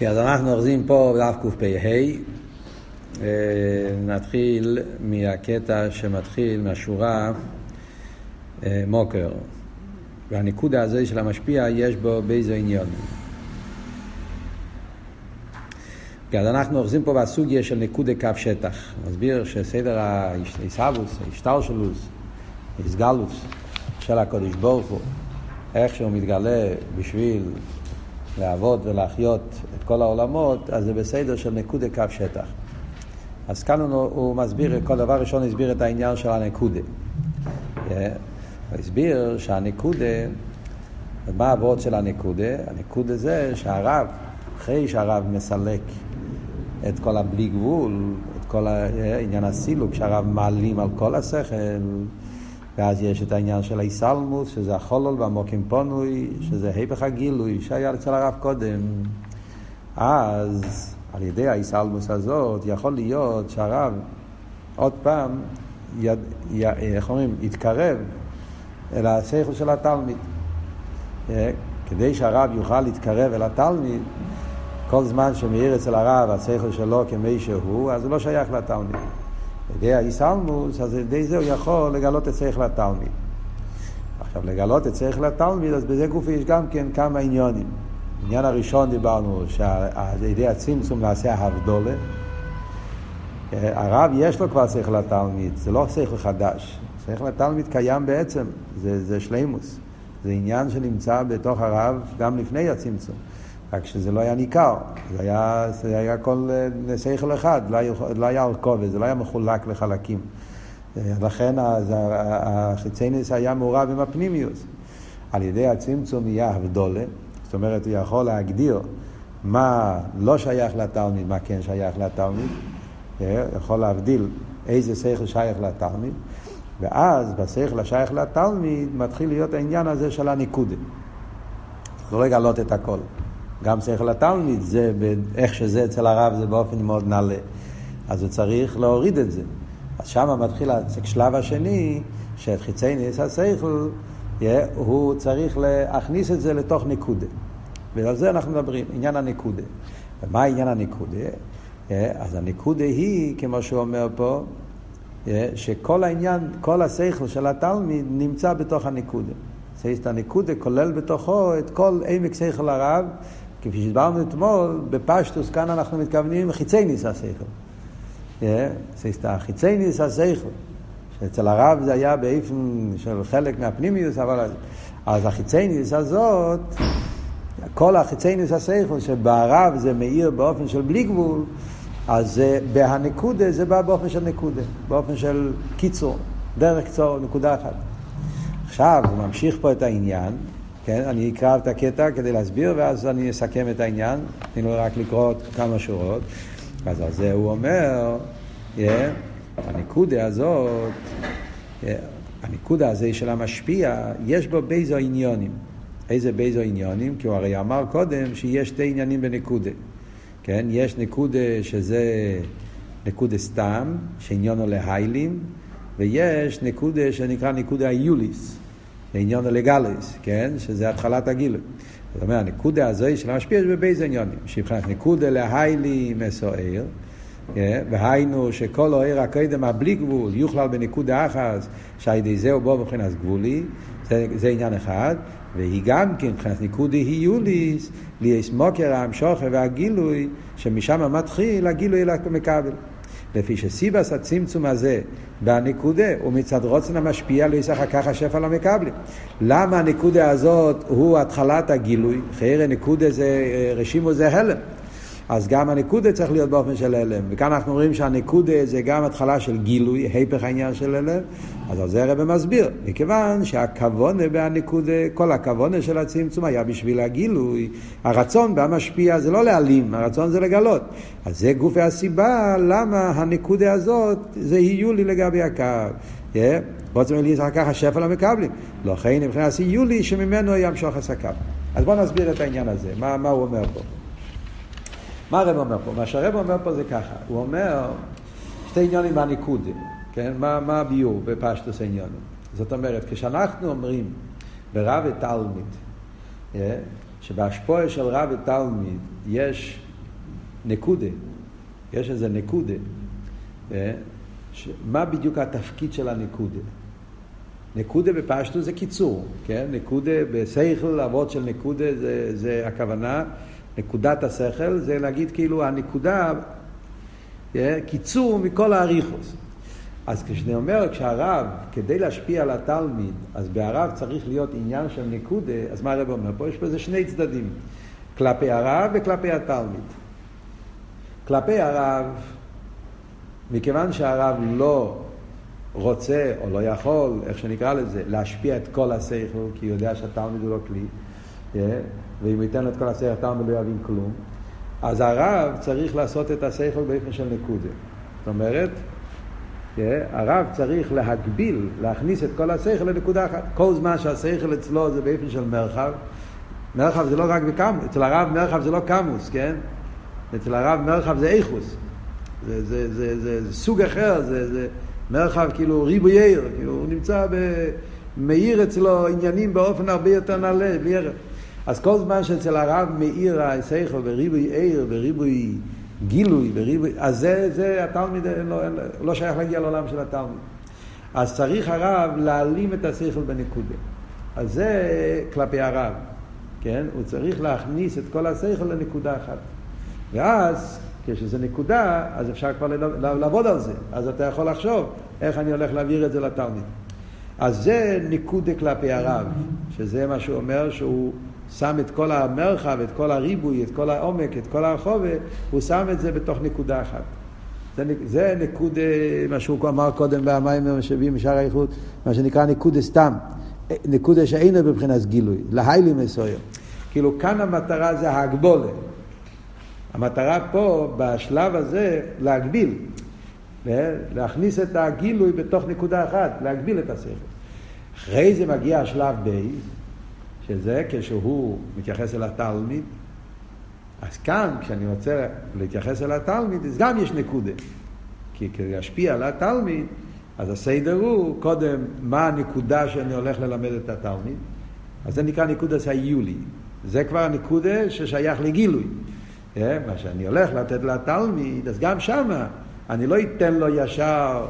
כן, אז אנחנו אוחזים פה בדף קפ"ה, אה, נתחיל מהקטע שמתחיל מהשורה אה, מוקר. והניקוד הזה של המשפיע יש בו באיזה עניון. כן, אז אנחנו אוחזים פה בסוגיה של ניקודי קו שטח. נסביר שסדר האיסאבוס, האשטלשלוס, האיסגלוס של הקודש ברוך הוא, איך שהוא מתגלה בשביל לעבוד ולהחיות את כל העולמות, אז זה בסדר של נקודה קו שטח. אז כאן הוא, הוא מסביר, כל דבר ראשון הסביר את העניין של הנקודה. אה, הוא הסביר שהנקודה, מה העבוד של הנקודה? הנקודה זה שהרב, אחרי שהרב מסלק את כל הבלי גבול, את כל העניין הסילוק, שהרב מעלים על כל השכל, ואז יש את העניין של האיסלמוס, שזה החולל והמוקים פונוי, שזה היפך הגילוי, שהיה אצל הרב קודם. אז על ידי האיסלמוס הזאת, יכול להיות שהרב עוד פעם, יד, י, איך אומרים, יתקרב אל השכל של התלמיד. אה, כדי שהרב יוכל להתקרב אל התלמיד, כל זמן שמאיר אצל הרב השכל שלו כמי שהוא, אז הוא לא שייך לתלמיד. ידי האיסלמוס, אז על ידי זה הוא יכול לגלות את שכל התלמיד. עכשיו, לגלות את שכל התלמיד, אז בזה גוף יש גם כן כמה עניונים. העניין הראשון דיברנו, שעל ידי הצמצום נעשה ההבדולה. הרב יש לו כבר שכל התלמיד, זה לא שכל חדש. שכל התלמיד קיים בעצם, זה, זה שלימוס. זה עניין שנמצא בתוך הרב גם לפני הצמצום. רק שזה לא היה ניכר, זה היה, זה היה כל אה, שכל אחד, לא היה, לא היה ארכובת, זה לא היה מחולק לחלקים. אה, לכן החיצייניס היה מעורב עם הפנימיוס. על ידי הצמצום יהיה הבדולה, זאת אומרת, הוא יכול להגדיר מה לא שייך לתלמיד, מה כן שייך לתלמיד, אה, יכול להבדיל איזה שכל שייך לתלמיד, ואז בשכל השייך לתלמיד מתחיל להיות העניין הזה של הניקודה. לא לגלות את הכל. גם שכל התלמיד, זה איך שזה אצל הרב זה באופן מאוד נעלה. אז הוא צריך להוריד את זה. אז שם מתחיל השלב השני, שאת חיצי ניס השכל, הוא צריך להכניס את זה לתוך נקודה. ועל זה אנחנו מדברים, עניין הנקודה. ומה עניין הנקודה? אז הנקודה היא, כמו שהוא אומר פה, שכל העניין, כל השכל של התלמיד נמצא בתוך הנקודה. זאת הנקודה כולל בתוכו את כל עמק שכל הרב, כפי שהסברנו אתמול, בפשטוס כאן אנחנו מתכוונים חיצי ניס השכל. חיצי ניס השכל. שאצל הרב זה היה באיפן של חלק מהפנימיוס, אבל אז החיצי ניס הזאת, כל החיצי ניס השכל, שברב זה מאיר באופן של בלי גבול, אז בהנקודה זה בא באופן של נקודה, באופן של קיצור, דרך קצור, נקודה אחת. עכשיו הוא ממשיך פה את העניין, כן, אני אקרא את הקטע כדי להסביר ואז אני אסכם את העניין, תני לו רק לקרוא כמה שורות. אז על זה הוא אומר, yeah, הנקודה הזאת, yeah, הנקודה הזה של המשפיע, יש בו באיזו עניונים. איזה באיזו עניונים? כי הוא הרי אמר קודם שיש שתי עניינים בנקודה. כן, יש נקודה שזה נקודה סתם, שעניונו להיילים, ויש נקודה שנקרא נקודה היוליס. לעניין הלגליס, כן? שזה התחלת הגילוי. זאת אומרת, הנקודה הזו של המשפיע יש בבייז עניונים, שמבחינת נקודה להיילי מסוער, כן? והיינו שכל אוהר הקודם הבלי גבול יוכלל בנקודה אחת, שעל ידי זהו בו מבחינת גבולי, זה, זה עניין אחד, והיא גם כן, מבחינת נקודה היא יוליס, ליאס מוקר המשוכר והגילוי, שמשם מתחיל הגילוי למקבל. לפי שסיבס הצמצום הזה בנקודה הוא מצד רוצן המשפיע לא יסחר ככה שפע למקבלים. למה הנקודה הזאת הוא התחלת הגילוי? חייר הנקודה זה אה, רשימו זה הלם. אז גם הנקודה צריך להיות באופן של הלם. וכאן אנחנו רואים שהנקודה זה גם התחלה של גילוי, היפך העניין של הלם. אז על זה הרב מסביר. מכיוון שהכוונה בהנקודה, כל הכוונה של הצמצום היה בשביל הגילוי. הרצון בהמשפיע זה לא להעלים, הרצון זה לגלות. אז זה גופי הסיבה למה הנקודה הזאת זה יהיו לי לגבי הקו. Yeah. רוצים להיזכר ככה שפע למקבלים. לכן מבחינת יולי שממנו ימשוך עסקיו. אז בואו נסביר את העניין הזה, מה, מה הוא אומר פה. מה הרב אומר פה? מה שהרב אומר פה זה ככה, הוא אומר שתי עניונים מהניקוד, כן? מה, מה הביור בפשטוס העניונים? זאת אומרת, כשאנחנו אומרים ברב ותלמיד, אה, שבהשפועה של רב ותלמיד יש נקודה. יש איזה נקודה. מה בדיוק התפקיד של הנקודה? נקודה בפשטו זה קיצור, כן? נקודה בשכל, אבות של נקודה זה, זה הכוונה, נקודת השכל, זה להגיד כאילו הנקודה, קיצור מכל האריכוס. אז כשאני אומר, כשהרב, כדי להשפיע על התלמיד, אז בהרב צריך להיות עניין של נקודה, אז מה הרב אומר פה? יש פה איזה שני צדדים, כלפי הרב וכלפי התלמיד. כלפי הרב, מכיוון שהרב לא רוצה או לא יכול, איך שנקרא לזה, להשפיע את כל השכל, כי הוא יודע שהתלמיד הוא לא כלי, ואם הוא ייתן לו את כל השכל, התלמיד לא יבין כלום, אז הרב צריך לעשות את השכל באופן של נקודה. זאת אומרת, הרב צריך להגביל, להכניס את כל השכל לנקודה אחת. כל זמן שהשכל אצלו זה באופן של מרחב, מרחב זה לא רק בקמוס, אצל הרב מרחב זה לא קמוס, כן? אצל הרב מרחב זה איכוס. זה, זה, זה, זה, זה סוג אחר, זה, זה מרחב כאילו ריבוי עיר, כאילו הוא נמצא, ב... מאיר אצלו עניינים באופן הרבה יותר נעלה, בלי ערך. אז כל זמן שאצל הרב מאיר השכל בריבוי עיר, בריבוי גילוי, בריבוי, אז זה, זה התלמיד לא, לא שייך להגיע לעולם של התלמיד. אז צריך הרב להעלים את השכל בנקודה. אז זה כלפי הרב, כן? הוא צריך להכניס את כל השכל לנקודה אחת. ואז, כשזה נקודה, אז אפשר כבר לעבוד על זה. אז אתה יכול לחשוב איך אני הולך להעביר את זה לתלמיד. אז זה נקודה כלפי הרב, שזה מה שהוא אומר שהוא שם את כל המרחב, את כל הריבוי, את כל העומק, את כל הרחובה, הוא שם את זה בתוך נקודה אחת. זה, זה נקוד, מה שהוא אמר קודם במים המשאבים משאר האיכות, מה שנקרא נקודה סתם. נקודה שאינו בבחינת גילוי, להיילי מסויר. כאילו כאן המטרה זה ההגבולה. המטרה פה, בשלב הזה, להגביל. להכניס את הגילוי בתוך נקודה אחת, להגביל את השכל. אחרי זה מגיע השלב בייס, שזה כשהוא מתייחס אל התלמיד. אז כאן, כשאני רוצה להתייחס אל התלמיד, אז גם יש נקודה. כי כדי להשפיע על התלמיד, אז הסדר הוא, קודם, מה הנקודה שאני הולך ללמד את התלמיד? אז זה נקרא נקודה סיולי. זה כבר הנקודה ששייך לגילוי. אה, מה שאני הולך לתת לתלמיד, אז גם שמה אני לא אתן לו ישר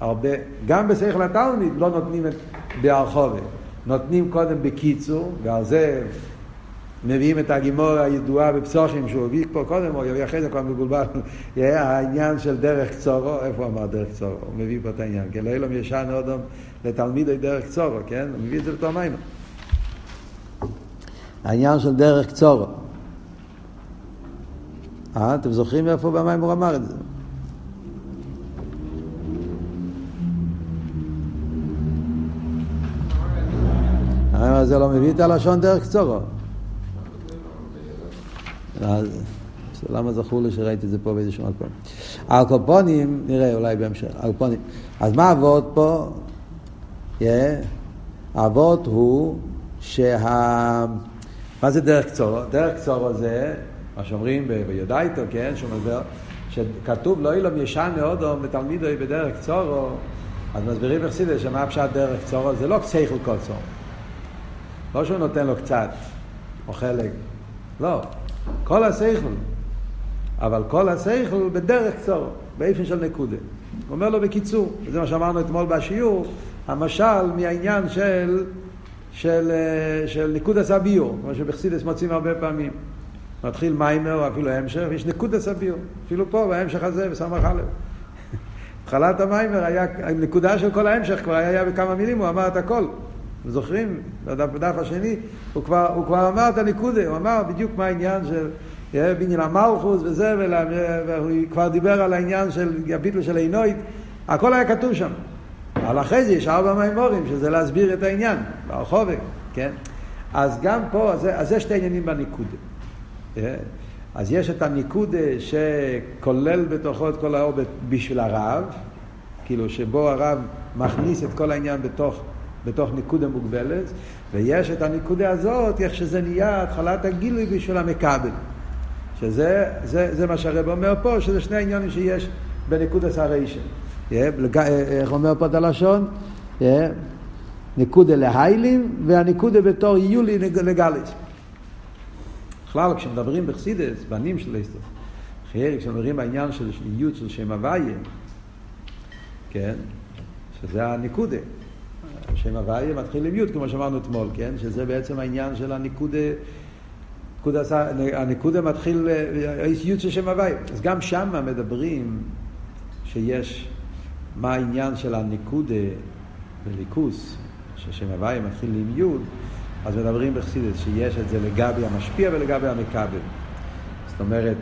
הרבה, גם בשכל התלמיד לא נותנים את בהרחובת. נותנים קודם בקיצור, ועל זה מביאים את הגימור הידועה בפסוחים שהוא הביא פה קודם, הוא יביא אחרי זה כבר מבולבל, העניין של דרך קצורו, איפה הוא אמר דרך קצורו? הוא מביא פה את העניין, כי לא יהיה לו ישן אודום לתלמידי דרך קצורו, כן? הוא מביא את זה בתור מים. העניין של דרך קצורו. אה, אתם זוכרים איפה במים הוא אמר את זה? זה לא מביא את הלשון דרך קצורו. למה זכור לי שראיתי את זה פה באיזשהו מקום? הקופונים, נראה אולי בהמשך, הקופונים. אז מה אבות פה? אבות הוא שה... מה זה דרך קצורו? דרך קצורו זה, מה שאומרים ביודאיתו, כן, שהוא מדבר, שכתוב לא אילום ישן מאודום לתלמידו בדרך קצורו, אז מסבירים בחסידס שמה הפשט דרך קצורו, זה לא סייכל קוצור. לא שהוא נותן לו קצת, או חלק, לא, כל השכל. אבל כל השכל בדרך קצור, באיפן של נקודה. הוא אומר לו בקיצור, וזה מה שאמרנו אתמול בשיעור, המשל מהעניין של, של, אה, של ניקוד הסביור, כמו שבחסידס מוצאים הרבה פעמים. מתחיל מיימר אפילו המשך, ויש נקוד הסביור. אפילו פה, בהמשך הזה, בסמך א'. התחלת המיימר היה, הנקודה של כל ההמשך כבר היה בכמה מילים, הוא אמר את הכל. זוכרים? בדף, השני, הוא כבר, הוא כבר אמר את הניקודה, הוא אמר בדיוק מה העניין של בניין המלכוס וזה, והוא כבר דיבר על העניין של הביטל של עינוית, הכל היה כתוב שם. אבל אחרי זה יש ארבע מימורים, שזה להסביר את העניין, ברחובת, כן? אז גם פה, אז אז זה שתי עניינים בניקודה. אז יש את הניקודה שכולל בתוכו את כל האור בשביל הרב, כאילו שבו הרב מכניס את כל העניין בתוך בתוך נקודה מוגבלת, ויש את הנקודה הזאת, איך שזה נהיה התחלת הגילוי בשביל המכבל. שזה זה, זה מה שהרב אומר פה, שזה שני העניינים שיש בנקודה סריישן. איך אומר פה את הלשון? נקודה להיילים והנקודה בתור יולי לגליס. בכלל, כשמדברים בחסידס, בנים של אסתר, אחרי כשאומרים העניין של ייעוד של שם הוויה, כן, שזה הניקודה. שם הוויה מתחיל עם י' כמו שאמרנו אתמול, כן, שזה בעצם העניין של הניקודה, הניקודה מתחיל, י' של שם הוויה. אז גם שם מדברים שיש מה העניין של הניקודה בליכוס, ששם הוויה מתחיל עם י', אז מדברים בחסידס שיש את זה לגבי המשפיע ולגבי המכבל. זאת אומרת,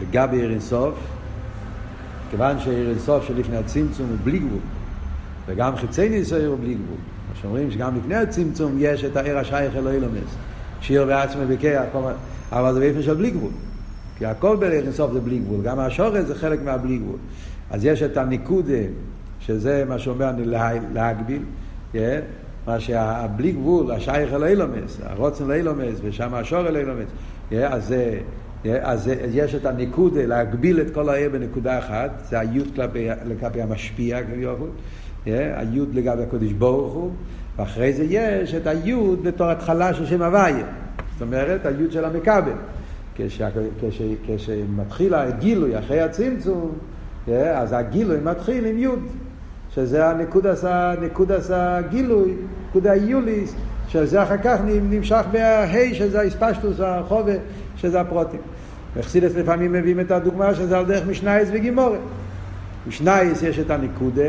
לגבי עיר אינסוף, כיוון שעיר אינסוף שלפני הצמצום הוא בלי גבול, וגם חיצי ניסיון הוא בלי גבול. מה שאומרים שגם לפני הצמצום יש את העיר השייך אלוהי לומס, שיר ועצמי בקע, אבל זה באופן של בלי גבול. כי הכל בעיר אינסוף זה בלי גבול, גם השורש זה חלק מהבלי גבול. אז יש את הניקודה, שזה מה שאומר להגביל, כן? מה שהבלי גבול, השייך אל אילומס, הרוצן לאילומס, ושם השור אל אילומס, אז, אז יש את הניקודה להגביל את כל העיר בנקודה אחת, זה היוד כלפי, כלפי המשפיע כביכול, היוד לגבי הקודש ברוך הוא, ואחרי זה יש את היוד בתור התחלה של שם הוויה, זאת אומרת היוד של המכבל. כשמתחיל הגילוי אחרי הצמצום, אז הגילוי מתחיל עם יוד. שזה הנקודס הגילוי, נקודה היוליס, שזה אחר כך נמשך בה' שזה האספשטוס, החובה, שזה הפרוטים. וחסידס לפעמים מביאים את הדוגמה שזה על דרך משנייס וגימורה. משנייס יש את הנקודה,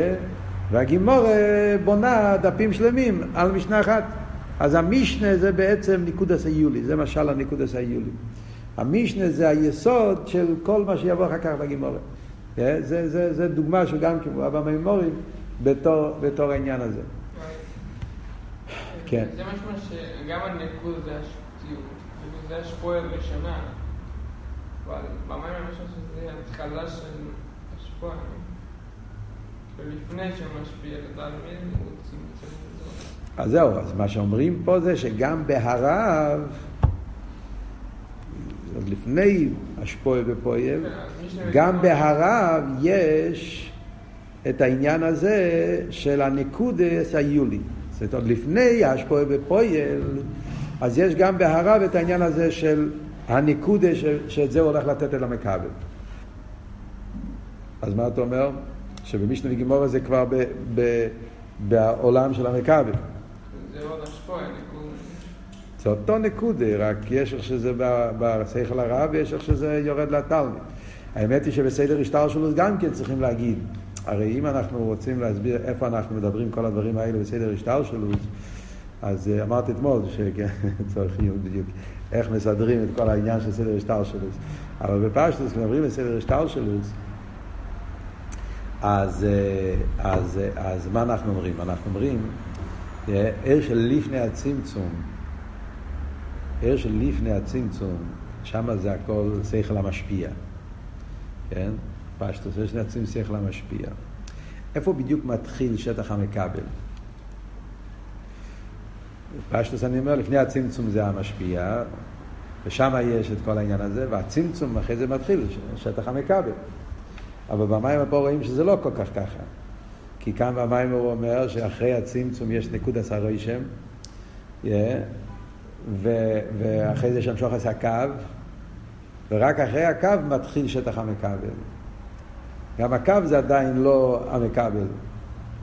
והגימורה בונה דפים שלמים על משנה אחת. אז המשנה זה בעצם ניקודס היולי, זה משל הניקודס היולי. המשנה זה היסוד של כל מה שיבוא אחר כך בגימורה. זה, זה, זה, זה דוגמה שגם כמו במימורים בתור, בתור העניין הזה. כן. זה משמע שגם הנקוד זה השפטיות, זה השפועל ראשונה, אבל במים משמע שזה התחלה של השפוע. ולפני שמשפיע לתלמיד הוא צמצם אז זהו, אז מה שאומרים פה זה שגם בהרב, עוד לפני השפועל ופועל, כן, גם בהרב יש את העניין הזה של הנקודס היולי. זאת אומרת, עוד לפני השפועה בפויל, אז יש גם בהרב את העניין הזה של הנקודה שאת זה הוא הולך לתת אל המכבל. אז מה אתה אומר? שבמשנה וגימורה זה כבר ב, ב, בעולם של המכבל. זה עוד השפועה, נקודה. זה אותו נקודה, רק יש איך שזה בשכל הרב ויש איך שזה יורד לתלמיד. האמת היא שבסדר השטר שלו גם כן צריכים להגיד הרי אם אנחנו רוצים להסביר איפה אנחנו מדברים כל הדברים האלה בסדר השטר שלו, אז אה, אמרתי אתמול שצריכים בדיוק איך מסדרים את כל העניין של סדר השטר שלו. אבל בפשטוס, כשמדברים בסדר השטר שלו, אז, אה, אז, אה, אז מה אנחנו אומרים? אנחנו אומרים, ער של לפני הצמצום, ער של לפני הצמצום, שם זה הכל שכל המשפיע, כן? פשטוס, יש נעצים שכל המשפיע. איפה בדיוק מתחיל שטח המכבל? פשטוס אני אומר, לפני הצמצום זה המשפיע, ושם יש את כל העניין הזה, והצמצום אחרי זה מתחיל, שטח המכבל. אבל במים פה רואים שזה לא כל כך ככה. כי כאן במים הוא אומר שאחרי הצמצום יש נקוד עשר רשם, yeah, ואחרי זה שם שוחס הקו, ורק אחרי הקו מתחיל שטח המכבל. גם הקו זה עדיין לא המכבל.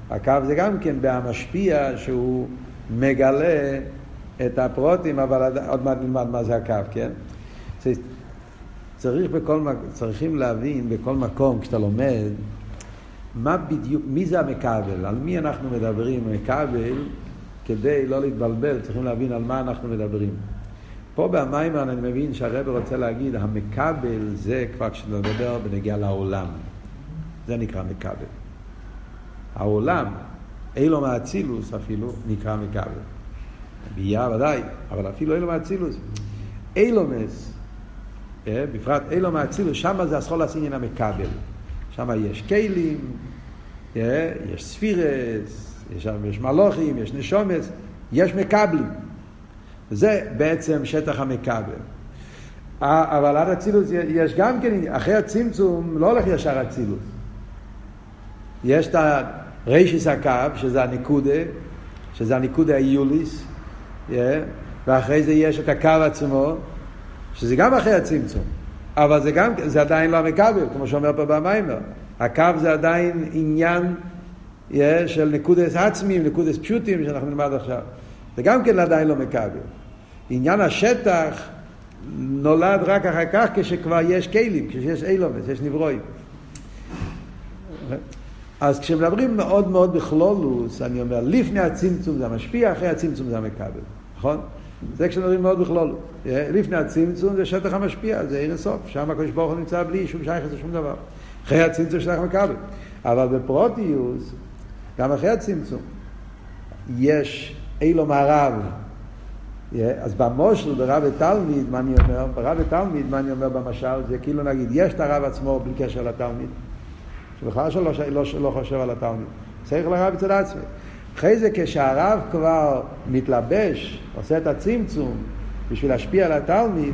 הקו זה גם כן בהמשפיע שהוא מגלה את הפרוטים, אבל עוד מעט נלמד מה זה הקו, כן? צריך בכל, צריכים להבין בכל מקום, כשאתה לומד, מה בדיוק, מי זה המכבל, על מי אנחנו מדברים, מכבל, כדי לא להתבלבל, צריכים להבין על מה אנחנו מדברים. פה במיימר אני מבין שהרבר רוצה להגיד, המכבל זה כבר כשנדבר בנגיע לעולם. זה נקרא מכבל. העולם, אילו מאצילוס אפילו, נקרא מכבל. ביאה ודאי, אבל אפילו אילו מאצילוס. אילומס, בפרט אילו מאצילוס, שם זה הסחול עשינין המכבל. שם יש כלים, אה, יש ספירס, יש, יש מלוכים, יש נשומס, יש מקבלים. זה בעצם שטח המכבל. אבל עד אצילוס יש גם כן, אחרי הצמצום לא הולך ישר אצילוס. יש את הרישיס הקו, שזה הניקודה, שזה הניקודה היוליס, yeah, ואחרי זה יש את הקו עצמו, שזה גם אחרי הצמצום. אבל זה גם, זה עדיין לא המקבל, כמו שאומר פה במיימר. הקו זה עדיין עניין yeah, של נקודס עצמיים, נקודס פשוטים שאנחנו נלמד עכשיו. זה גם כן עדיין לא מקבל. עניין השטח נולד רק אחר כך כשכבר יש כלים, כשיש אילומס, יש נברואים. אז כשמדברים מאוד מאוד בכלולוס, אני אומר, לפני הצמצום זה המשפיע, אחרי הצמצום זה המקבל, נכון? זה כשמדברים מאוד בכלולוס. לפני הצמצום זה שטח המשפיע, זה עיר הסוף, שם הקדוש ברוך הוא נמצא בלי שום שייך לשום דבר. אחרי הצמצום שטח מקבל. אבל בפרוטיוס, גם אחרי הצמצום, יש אילו מערב. אז במושל, ברב ותלמיד, מה אני אומר? ברב ותלמיד, מה אני אומר במשל? זה כאילו נגיד, יש את הרב עצמו בלי קשר לתלמיד. שבכלל שלא לא, לא חושב על התלמיד. צריך לרב אצל עצמי. אחרי זה כשהרב כבר מתלבש, עושה את הצמצום בשביל להשפיע על התלמיד,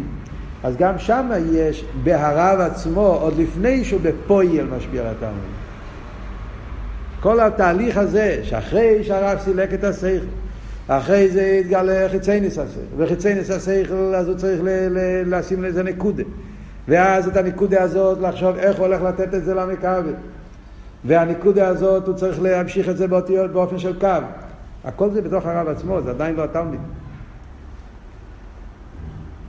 אז גם שם יש בהרב עצמו, עוד לפני שהוא בפויל משפיע על התלמיד. כל התהליך הזה, שאחרי שהרב סילק את השכל, אחרי זה התגלה חיצי ניס השכל, וחיצי ניס השכל אז הוא צריך לשים לזה נקודה. ואז את הנקודה הזאת לחשוב איך הוא הולך לתת את זה למכבל. והנקודה הזאת הוא צריך להמשיך את זה באותיות באופן של קו. הכל זה בתוך הרב עצמו, זה עדיין לא התלמיד.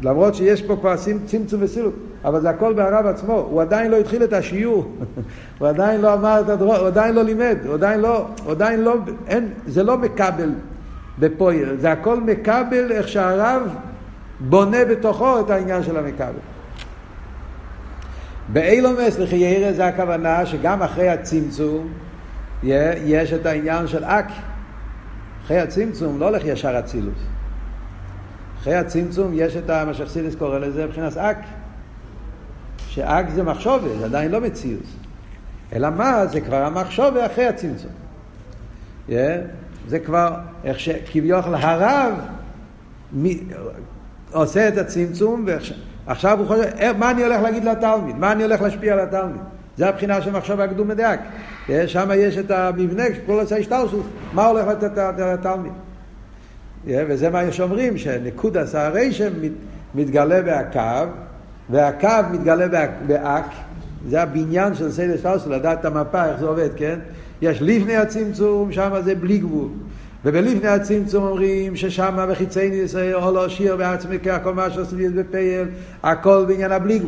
למרות שיש פה כבר צמצום וסילוק, אבל זה הכל בהרב עצמו, הוא עדיין לא התחיל את השיעור, הוא עדיין לא אמר את הדרור, הוא עדיין לא לימד, הוא עדיין לא, הוא עדיין לא, אין, זה לא מקבל בפויר, זה הכל מקבל איך שהרב בונה בתוכו את העניין של המקבל. באילומס לחיירה זה הכוונה שגם אחרי הצמצום יש את העניין של אק. אחרי הצמצום לא הולך ישר אצילוס. אחרי הצמצום יש את מה שחסידס קורא לזה מבחינת אק. שאק זה מחשובה, זה עדיין לא מציאוס. אלא מה? זה כבר המחשובה אחרי הצמצום. Yeah, זה כבר איך שכביכול הרב עושה את הצמצום ועכשיו עכשיו הוא חושב, אה, מה אני הולך להגיד לתלמיד? מה אני הולך להשפיע על התלמיד? זה הבחינה של מחשבה קדום מדייק. אה, שם יש את המבנה, כל עושה השטלסוס, מה הולך לתת לתלמיד? אה, וזה מה שאומרים, שנקוד הסערי שמתגלה בהקו, והקו מתגלה באק, זה הבניין של סיידס פלסו, לדעת את המפה, איך זה עובד, כן? יש לפני הצמצום, שם זה בלי גבול. ובלפני הצמצום אומרים ששם בחיצי ניסיון, או לא שיר בעצמי, כל מה שעושים בפייל, הכל בעניין הבלי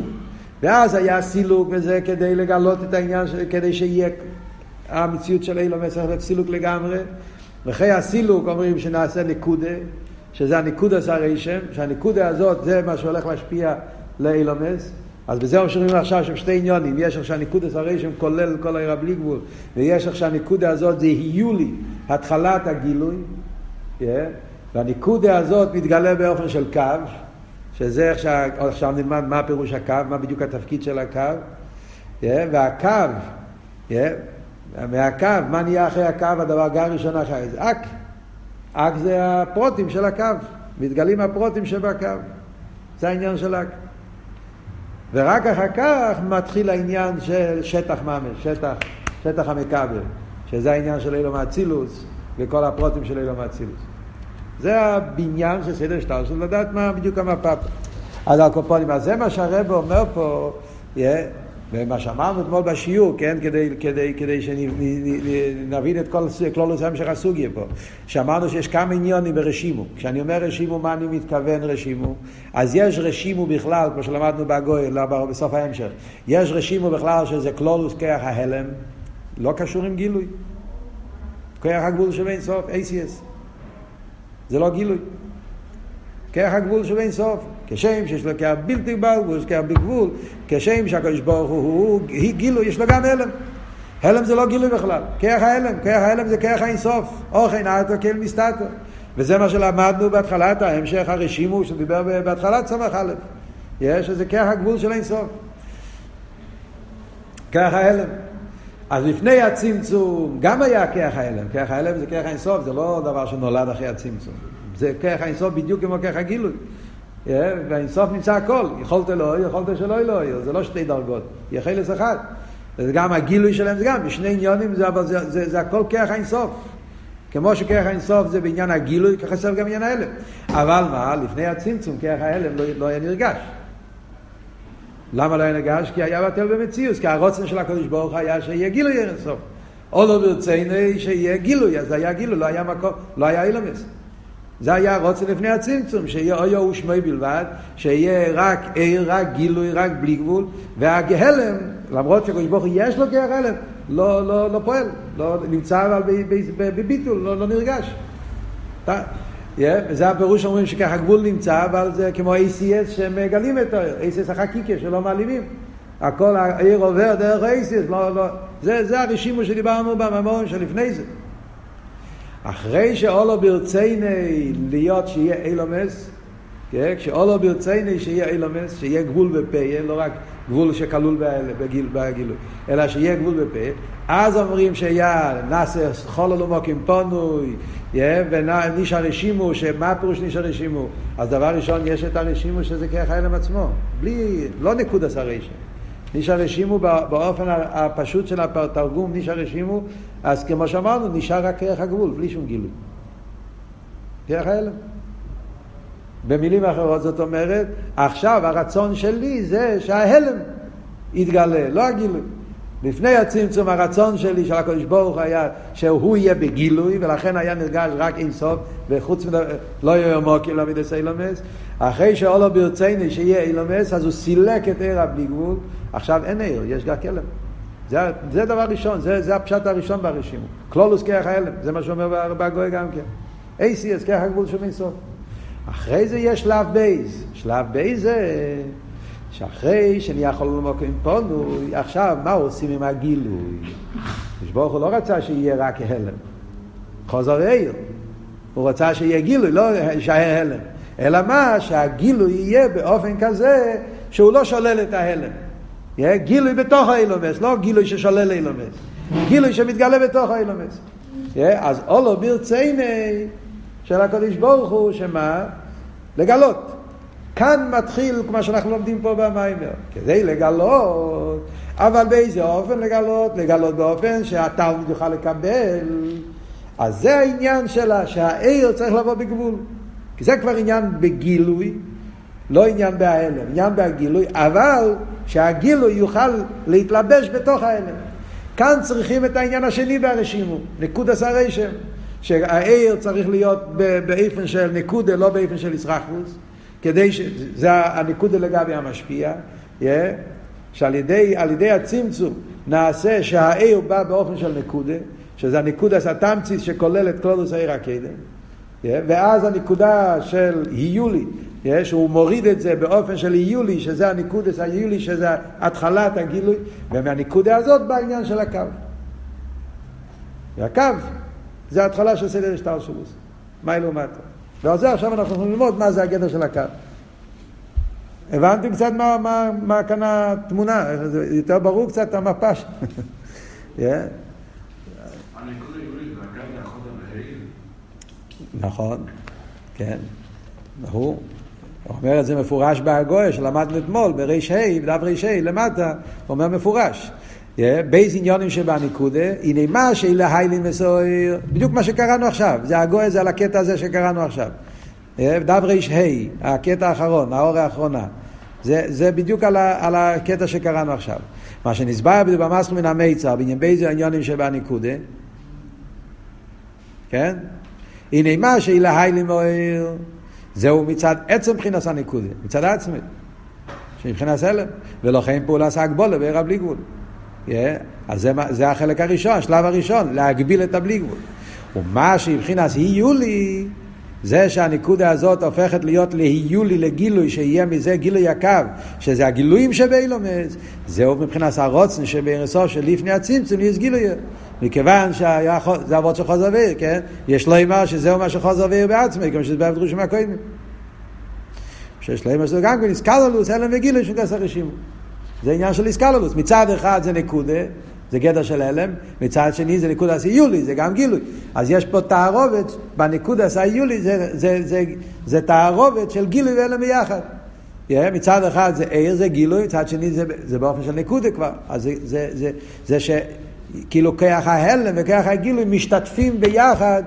ואז היה סילוק וזה כדי לגלות את העניין, כדי שיהיה המציאות של אילו צריך להיות סילוק לגמרי. ואחרי הסילוק אומרים שנעשה נקודה, שזה הנקודה שרי שם, שהנקודה הזאת זה מה שהולך להשפיע לאילומס. אז בזה אומרים עכשיו שם שתי עניונים, יש עכשיו ניקודס הרשם כולל כל העיר בלי גבול, ויש עכשיו ניקודה הזאת זה היולי, התחלת הגילוי, yeah, והניקודה הזאת מתגלה באופן של קו, שזה עכשיו נלמד מה פירוש הקו, מה בדיוק התפקיד של הקו, yeah, והקו, yeah, מהקו, מה נהיה אחרי הקו, הדבר גם ראשון אחרי זה, אק, אק זה הפרוטים של הקו, מתגלים הפרוטים שבקו, זה העניין של אק. ורק אחר כך מתחיל העניין של שטח ממש, שטח, שטח המכבל, שזה העניין של אילו מאצילוס וכל הפרוטים של אילו מאצילוס. זה הבניין של סדר שטר, של לדעת מה בדיוק המפה פה. אז על קופונים, אז זה מה שהרב אומר פה, yeah, ומה שאמרנו אתמול בשיעור, כן, כדי, כדי, כדי שנבין את כל כלולוס המשך הסוגיה פה. שאמרנו שיש כמה עניונים ברשימו. כשאני אומר רשימו, מה אני מתכוון רשימו? אז יש רשימו בכלל, כמו שלמדנו בהגוי, בסוף ההמשך. יש רשימו בכלל שזה כלולוס כיח ההלם, לא קשור עם גילוי. כיח הגבול שבין סוף, ACS. זה לא גילוי. כיח הגבול שבין סוף. כשם שיש לו כיח בלתי בלבול, כיח בגבול, כשם שהקדוש ברוך הוא, הוא, הוא גילוי, יש לו גם הלם. הלם זה לא גילוי בכלל, כיח ההלם, כיח ההלם זה כיח האינסוף, אוכן אטו כל מסתתו. וזה מה שלמדנו בהתחלת ההמשך הרשימו שדיבר בהתחלת סמך א', יש איזה כיח הגבול של האינסוף. כיח ההלם. אז לפני הצמצום גם היה כיח ההלם, כיח ההלם זה כיח האינסוף, זה לא דבר שנולד אחרי הצמצום. זה כיח האינסוף בדיוק כמו כיח הגילוי. והאינסוף נמצא הכל, יכולת לא, יכולת שלא לא, זה לא שתי דרגות, יחלס אחד. זה גם הגילוי שלהם, זה גם, בשני עניונים זה, אבל זה, זה, זה הכל כרך האינסוף. כמו שכרך האינסוף זה בעניין הגילוי, ככה חסר גם עניין ההלם. אבל מה, לפני הצמצום, כרך ההלם לא, לא היה נרגש. למה לא היה נרגש? כי היה בטל במציאות, כי הרוצן של הקדוש ברוך היה שיהיה גילוי אין סוף. או לא ברציני שיהיה גילוי, אז היה גילוי, לא היה מקום, לא היה אילמס. זה היה רוצה לפני הצמצום, שיהיה אויו ושמי בלבד, שיהיה רק עיר, רק גילוי, רק בלי גבול, והגהלם, למרות שקדוש ברוך יש לו כהלם, לא, לא, לא פועל, לא, נמצא אבל בביטול, לא, לא נרגש. Yeah, וזה הפירוש שאומרים שככה גבול נמצא, אבל זה כמו ACS שמגלים את העיר, ACS החקיקה שלא מעלימים. הכל העיר עובר דרך ACS, לא, לא. זה, זה הרשימו שדיברנו בממורים שלפני זה. אחרי שאולו ברצייני להיות שיהיה אילומס, כן? כשאולו ברצייני שיהיה אילומס, שיהיה גבול בפה, לא רק גבול שכלול בגיל, בגילוי, אלא שיהיה גבול בפה, אז אומרים שהיה נאסר חולו למוקים פונוי, ונשאר רשימו, שמה הפירוש נשאר רשימו? אז דבר ראשון יש את הרשימו שזה כרך האלם עצמו, בלי, לא נקודס הרשם. נשאר רשימו באופן הפשוט של התרגום, נשאר רשימו, אז כמו שאמרנו, נשאר רק כרך הגבול, בלי שום גילוי. כרך האלם. במילים אחרות זאת אומרת, עכשיו הרצון שלי זה שההלם יתגלה, לא הגילוי. לפני הצמצום הרצון שלי של הקדוש ברוך היה שהוא יהיה בגילוי ולכן היה נרגש רק אין סוף וחוץ מזה לא יהיה מוקי לא מידס אילומס. אחרי שאולו ברצייני שיהיה אילומס אז הוא סילק את עיר הבלי גבול. עכשיו אין עיר, יש גר כלם זה, זה דבר ראשון, זה, זה הפשט הראשון ברשימו. קלולוס כרך ההלם, זה מה שאומר בגוי גם כן. אותיות כוח הגבול של אין אחרי זה יש שלב ב' שלב ב' זה שאחרי שנהיה חלל ומקום פנוי, עכשיו מה עושים עם הגילוי? ברוך הוא לא רצה שיהיה רק העלם. חוזר עיר. הוא רצה שיהיה גילוי, לא שיהיה העלם. אלא מה? שהגילוי יהיה באופן כזה שהוא לא שולל את ההעלם. יהיה גילוי בתוך העולמות, לא גילוי ששולל עולמות. גילוי שמתגלה בתוך האילומס. אז אולו ברצייני של הקדוש ברוך הוא, שמה? לגלות. כאן מתחיל, כמו שאנחנו לומדים פה במיימר, כדי לגלות, אבל באיזה אופן לגלות? לגלות באופן שהתלמיד יוכל לקבל. אז זה העניין שלה, שהעיר צריך לבוא בגבול. כי זה כבר עניין בגילוי, לא עניין בהלם, עניין בהגילוי, אבל שהגילוי יוכל להתלבש בתוך ההלם. כאן צריכים את העניין השני בהרשימו, נקודס הרשם, שהעיר צריך להיות באיפן של נקודה, לא באיפן של ישרחבוס. כדי ש... זה הניקוד לגבי המשפיע, yeah, שעל ידי, ידי הצמצום נעשה שהאיר בא באופן של נקודה, שזה הניקודה הסתמצית שכולל את כלולוס העיר הקדם, yeah, ואז הנקודה של היולי, yeah, שהוא מוריד את זה באופן של היולי, שזה הניקודס היולי, שזה התחלת הגילוי, ומהניקודה הזאת בא העניין של הקו. והקו זה ההתחלה של סדר השטר שלו, מה אלו מטה. ועל זה עכשיו אנחנו יכולים ללמוד מה זה הגדר של הקו. הבנתם קצת מה, מה, מה כאן התמונה, זה יותר ברור קצת המפש. נכון, כן, הוא אומר את זה מפורש בהגויה שלמדנו אתמול בריש ה', בדף ריש ה' למטה, הוא אומר מפורש. בייז עניונים שבנקודה, הנה מה שאלה היילים מסויר, בדיוק מה שקראנו עכשיו, זה הגוי זה על הקטע הזה שקראנו עכשיו. דף ה', הקטע האחרון, האור האחרונה. זה, זה בדיוק על, ה, על הקטע שקראנו עכשיו. מה שנסבר במסלו מן המיצר, בעניין בייז עניונים שבנקודה, כן? הנה מה שאלה היילים מויר, זהו מצד עצם מבחינת הנקודה, מצד העצמית. שמבחינת הלם, ולכן פעולה עשה הגבולה בערב בלי גבול. Yeah, אז זה, זה החלק הראשון, השלב הראשון, להגביל את הבלי גבול. ומה שבחינת היולי, זה שהנקודה הזאת הופכת להיות להיולי, לגילוי, שיהיה מזה גילוי הקו, שזה הגילויים שבאילומס, זהו מבחינת הרוצן שבארסו של לפני הצמצום יש גילוי. מכיוון שזה אבות של חוזר ואיר, כן? יש לו אמר שזהו מה שחוזר ואיר בעצמי, כמו שזה בעבד ראשון מהקודמים. שיש לו אמר שזה גם כן, איסקלולוס, הלם וגילוי של כסר רשימו. זה עניין של איסקלולוס. מצד אחד זה נקודה, זה גדר של הלם, מצד שני זה נקודה סיולי, זה גם גילוי. אז יש פה תערובת, בנקודה סיולי זה, זה, זה, זה תערובת של גילוי והלם ביחד. Yeah, מצד אחד זה עיר, זה גילוי, מצד שני זה, זה באופן של נקודה כבר. אז זה, זה, זה, זה שכאילו כוח ההלם וכוח הגילוי משתתפים ביחד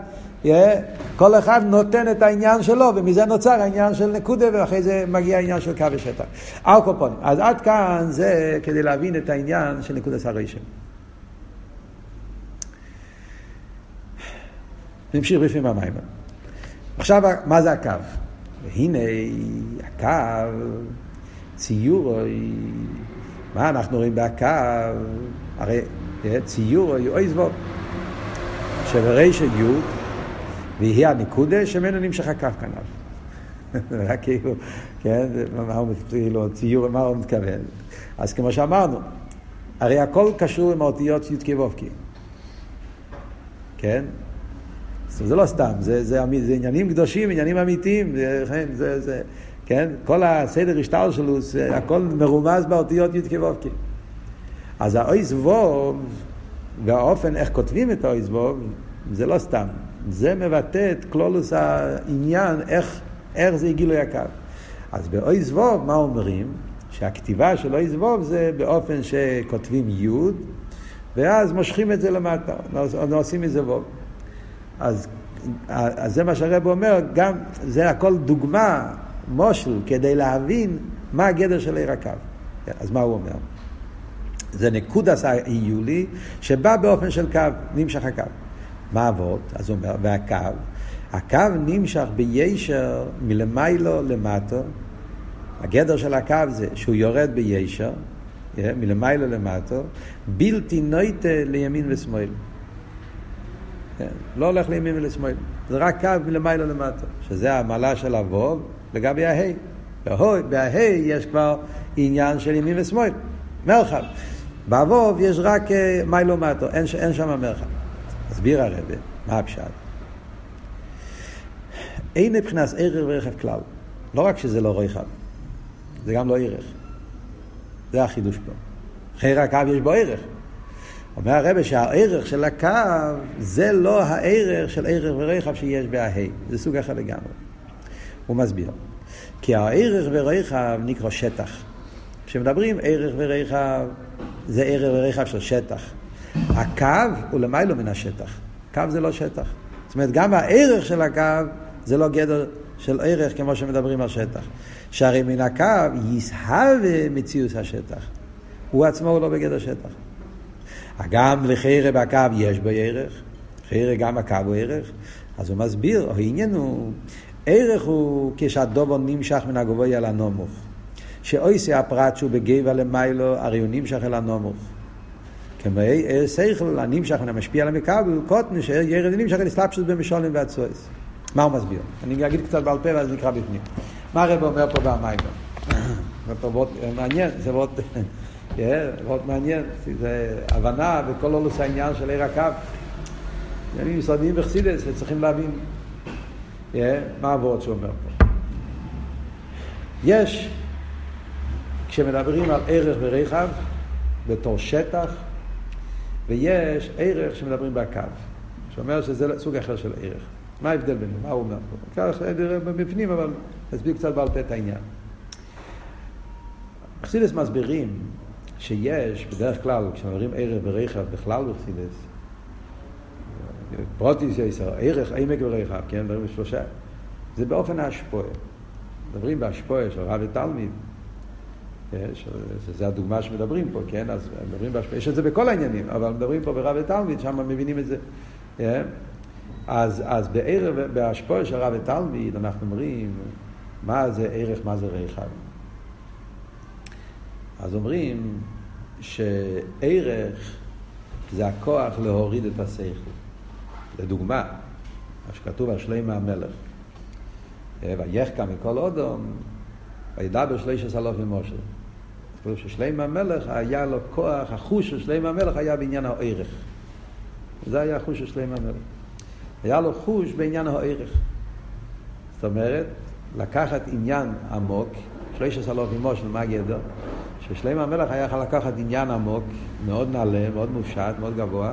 כל אחד נותן את העניין שלו, ומזה נוצר העניין של נקודה, ואחרי זה מגיע העניין של קו ושטח. אלקופונים. אז עד כאן זה כדי להבין את העניין של נקודת הרשם. נמשיך בפנים המים. עכשיו, מה זה הקו? והנה, הקו, ציור, מה אנחנו רואים בהקו? הרי אה, ציור, אוי זבוב. שברישא י' ויהי הנקודה שממנו נמשך הקו כנף. רק כאילו, כן, מה הוא כאילו, ציור, מה הוא מתכוון? אז כמו שאמרנו, הרי הכל קשור עם האותיות י' כו' כן? זה לא סתם, זה, זה, זה עניינים קדושים, עניינים אמיתיים, זה, כן, זה, זה, כן? כל הסדר השטר שלו, זה הכל מרומז באותיות י' כו' אז האויס ווב והאופן איך כותבים את האויס ווב זה לא סתם, זה מבטא את כלולוס העניין, איך, איך זה גילוי הקו. אז באויס ווב מה אומרים? שהכתיבה של אויס ווב זה באופן שכותבים י' ואז מושכים את זה למטה, עושים מזה ווב. אז, אז זה מה שהרב אומר, גם זה הכל דוגמה, מושל, כדי להבין מה הגדר של עיר הקו. אז מה הוא אומר? זה נקודס היולי שבא באופן של קו, נמשך הקו. מה אבות? אז הוא אומר, והקו, הקו נמשך בישר מלמיילו למטו. הגדר של הקו זה שהוא יורד בישר, מלמיילו למטו, בלתי נויטה לימין ושמאל. כן? לא הולך לימין ולשמאל. זה רק קו מלמיילו למטה, שזה המעלה של הווב לגבי ההי. בההי יש כבר עניין של ימין ושמאל, מרחב. באבוב יש רק אה, מיילו מטו, אין, אין שם מרחב. מסביר הרבה, מה הפשט? אין מבחינת ערך ורכב כלל. לא רק שזה לא רכב, זה גם לא ערך. זה החידוש פה. חייר הקו יש בו ערך. אומר הרבה שהערך של הקו זה לא הערך של ערך ורכב שיש בה"א, זה סוג אחר לגמרי. הוא מסביר. כי הערך ורכב נקרא שטח. כשמדברים ערך ורכב, זה ערך ורכב של שטח. הקו הוא למיילו מן השטח. קו זה לא שטח. זאת אומרת, גם הערך של הקו זה לא גדר של ערך כמו שמדברים על שטח. שהרי מן הקו יסהווה מציאות השטח. הוא עצמו הוא לא בגדר שטח. גם לחיירה בקו יש בו ערך, חיירה גם הקו הוא ערך, אז הוא מסביר, העניין הוא, ערך הוא כשהדובו נמשך מן הגבוה אל הנמוך. שאויסי הפרט שהוא בגבע למיילו, הרי הוא נמשך אל הנמוך. כמו שכל הנמשך מן המשפיע על המקבל, קוטן שירד נמשך אל הסלפשוס במשולים והצועס. מה הוא מסביר? אני אגיד קצת בעל פה ואז נקרא בפנים. מה הרב אומר פה במים? מאוד מעניין, זה מאוד... מאוד מעניין, זה הבנה וכל אולוס העניין של עיר הקו. עניינים יסודיים וחסידס, וצריכים להבין מה הוורד שהוא אומר פה. יש, כשמדברים על ערך ורחב, בתור שטח, ויש ערך שמדברים בקו, שאומר שזה סוג אחר של ערך. מה ההבדל ביניהם? מה הוא אומר פה? ככה בפנים, אבל נסביר קצת בעל פה את העניין. חסידס מסבירים שיש, בדרך כלל, כשאומרים ערך ורכב בכלל בחסידס, פרוטיס יסר, ערך, עמק ורכב, כן, מדברים בשלושה. זה באופן ההשפועה. מדברים בהשפועה של רב ותלמיד. שזה הדוגמה שמדברים פה, כן? אז מדברים בהשפועה, יש את זה בכל העניינים, אבל מדברים פה ברב ותלמיד, שם מבינים את זה. כן? אז, אז בערב, בהשפועה של רב ותלמיד אנחנו אומרים מה זה ערך, מה זה רכב. אז אומרים שערך זה הכוח להוריד את השכל. לדוגמה, מה שכתוב על שלמה המלך, ויחקא מכל אודום, וידבר שלוש אלופים משה. ששלמה המלך היה לו כוח, החוש של שלמה המלך היה בעניין הערך. זה היה החוש של שלמה המלך. היה לו חוש בעניין הערך. זאת אומרת, לקחת עניין עמוק, שלוש אלופים משה, מה גדר? ששלמה המלך היה יכול לקחת עניין עמוק, מאוד נעלה, מאוד מופשט, מאוד גבוה,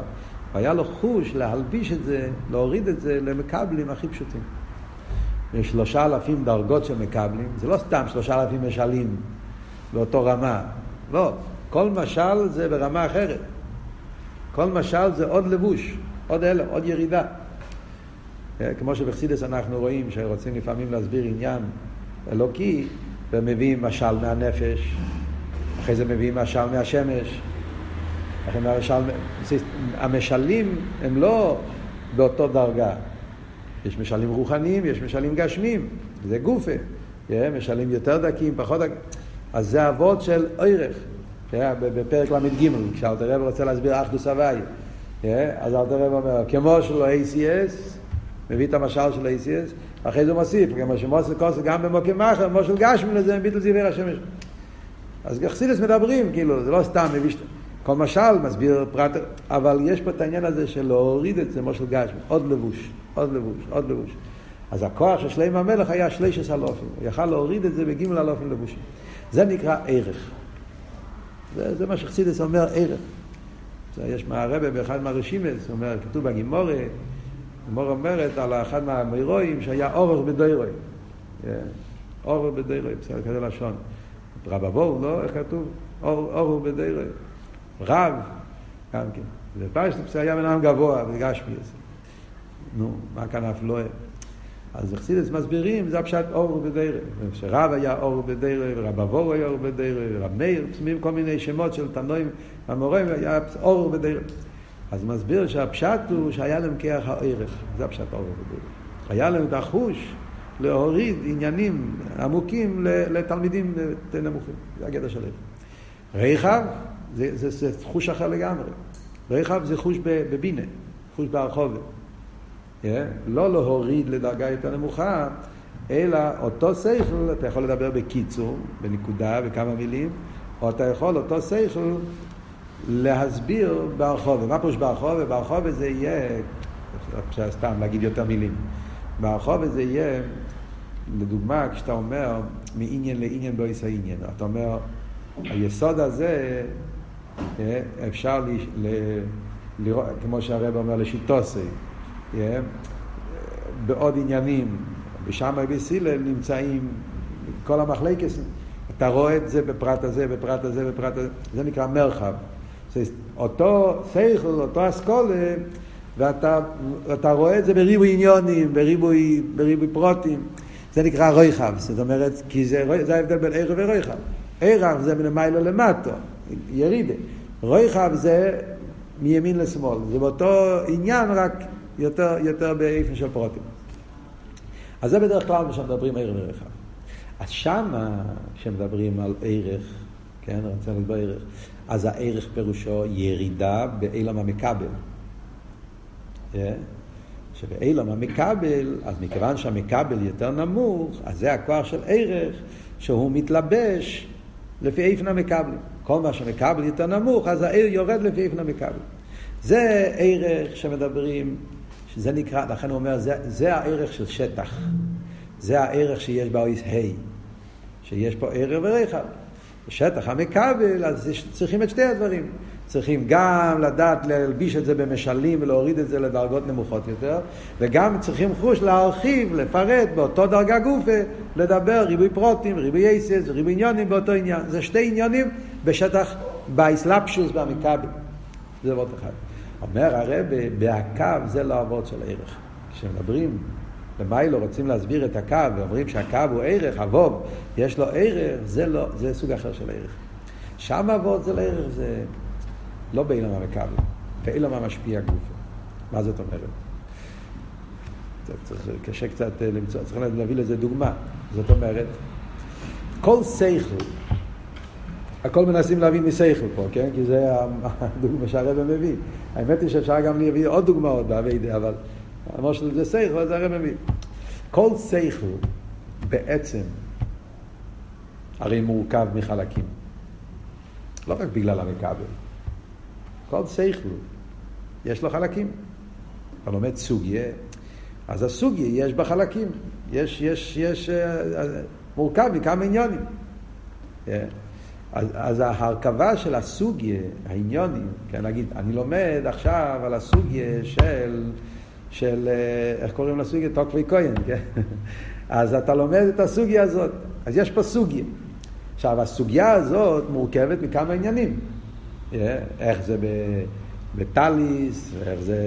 והיה לו חוש להלביש את זה, להוריד את זה למקבלים הכי פשוטים. יש שלושה אלפים דרגות של מקבלים, זה לא סתם שלושה אלפים משלים באותו רמה, לא, כל משל זה ברמה אחרת. כל משל זה עוד לבוש, עוד אלם, עוד ירידה. כמו שבחסידס אנחנו רואים שרוצים לפעמים להסביר עניין אלוקי, ומביאים משל מהנפש, אחרי זה מביאים משל מהשמש. המשל, המשלים הם לא באותו דרגה. יש משלים רוחניים, יש משלים גשמיים, זה גופה. משלים יותר דקים, פחות דקים. אז זה אבות של אוירך. בפרק ל"ג, כשאלתר רב רוצה להסביר אחדוס הוואי. אז אלתר רב אומר, כמו שלו ACS, מביא את המשל של ACS, אחרי זה הוא מוסיף, כמו שמוסל כוסל גם במוקים אחר, מושל גשמי לזה, ביטל זיוור השמש. אז חסידס מדברים, כאילו, זה לא סתם מביא... כל משל מסביר פרט, אבל יש פה את העניין הזה של להוריד את זה מושל גשמי, עוד לבוש, עוד לבוש, עוד לבוש. אז הכוח של שלמה המלך היה שלישס אלופים, הוא יכל להוריד את זה בגימל אלופים לבושים. זה נקרא ערך. זה, זה מה שחסידס אומר, ערך. יש מהרבה באחד מהרשימס, אומר, כתוב בגימורה, גימורה אומרת על אחד מהמירואים שהיה אורך בדוירוי. אורך בדוירוי, בסדר, כזה לשון. רב אבור, לא? איך כתוב? אורך בדוירוי. רב, גם כן. ופשטוס היה בן אדם גבוה, זה. נו, מה כאן אף לא? אז אכסידס מסבירים, זה הפשט אור בדירה. שרב היה אור בדירה, ורב אבור היה אור בדירה, ורב מאיר, פסמים כל מיני שמות של תנועים, המורים היה אור בדירה. אז מסביר שהפשט הוא שהיה להם כיח הערך, זה הפשט אור בדירה. היה להם את החוש להוריד עניינים עמוקים לתלמידים נמוכים, זה הגדר שלהם. ריחב, זה, זה, זה חוש אחר לגמרי. ריחב זה חוש בבינה, חוש ברחובת. Yeah, לא להוריד לדרגה יותר נמוכה, אלא אותו שכל, אתה יכול לדבר בקיצור, בנקודה, בכמה מילים, או אתה יכול אותו שכל להסביר ברחוב. ומה פירוש ברחוב? ברחוב זה יהיה, אפשר סתם להגיד יותר מילים. ברחוב זה יהיה, לדוגמה, כשאתה אומר מעניין לעניין בויס העניין, אתה אומר, היסוד הזה, אפשר לראות, כמו שהרב אומר, לשיטוסי. בעוד עניינים, בשמאי בסילל נמצאים כל המחלקס, אתה רואה את זה בפרט הזה, בפרט הזה, בפרט הזה, זה נקרא מרחב. אותו שכל, אותו אסכולה, ואתה רואה את זה בריבוי עניונים, בריבוי, בריבוי פרוטים, זה נקרא רויחב, זאת אומרת, כי זה, זה ההבדל בין ערב ורויחב. ערב זה מלמיילו למטו, ירידה. רויחב זה מימין לשמאל, זה באותו עניין רק יותר, יותר באיפן של פרוטים. אז זה בדרך כלל מה שמדברים ערך וערך. אז שמה, כשמדברים על ערך, כן, רוצה לדבר ערך, אז הערך פירושו ירידה באילם המקבל. Yeah. כן? שבאילם המקבל, אז מכיוון שהמקבל יותר נמוך, אז זה הכוח של ערך שהוא מתלבש לפי איפן המקבלים. כל מה שמקבל יותר נמוך, אז העיר יורד לפי איפן המקבל. זה ערך שמדברים שזה נקרא, לכן הוא אומר, זה, זה הערך של שטח. זה הערך שיש באויס ה', שיש פה ערך ורחב. בשטח המכבל, אז צריכים את שתי הדברים. צריכים גם לדעת להלביש את זה במשלים ולהוריד את זה לדרגות נמוכות יותר, וגם צריכים חוש להרחיב, לפרט באותו דרגה גופה, לדבר ריבוי פרוטים, ריבוי אייסס, ריבוי עניונים באותו עניין. זה שתי עניונים בשטח, באסלאפשוס והמכבל. זה עוד אחד. אומר הרב, בהקו זה לא אבות של ערך. כשמדברים במיילו רוצים להסביר את הקו, ואומרים שהקו הוא ערך, אבוב, יש לו ערך, זה, לא, זה סוג אחר של ערך. שם אבות זה לערך, זה לא באילם המקבל, באילם המשפיע גוף. מה זאת אומרת? צריך, קשה קצת אה, למצוא, צריך להביא לזה דוגמה. זאת אומרת, כל שכל הכל מנסים להבין מסייכל פה, כן? כי זה הדוגמה שהרבא מביא. האמת היא שאפשר גם להביא עוד דוגמאות באביידה, אבל המושל זה סייכל, זה הרבא מביא. כל סייכל בעצם הרי מורכב מחלקים. לא רק בגלל המכבל. כל סייכל יש לו חלקים. אתה לומד סוגיה, אז הסוגיה יש בה חלקים. יש, יש, יש, אה, מורכב מכמה עניונים. Yeah. אז, אז ההרכבה של הסוגיה, העניונים, כן, נגיד, אני לומד עכשיו על הסוגיה של, של אה, איך קוראים לסוגיה? טוקווי כהן, כן? אז אתה לומד את הסוגיה הזאת. אז יש פה סוגיה. עכשיו, הסוגיה הזאת מורכבת מכמה עניינים. איך זה בטליס, איך זה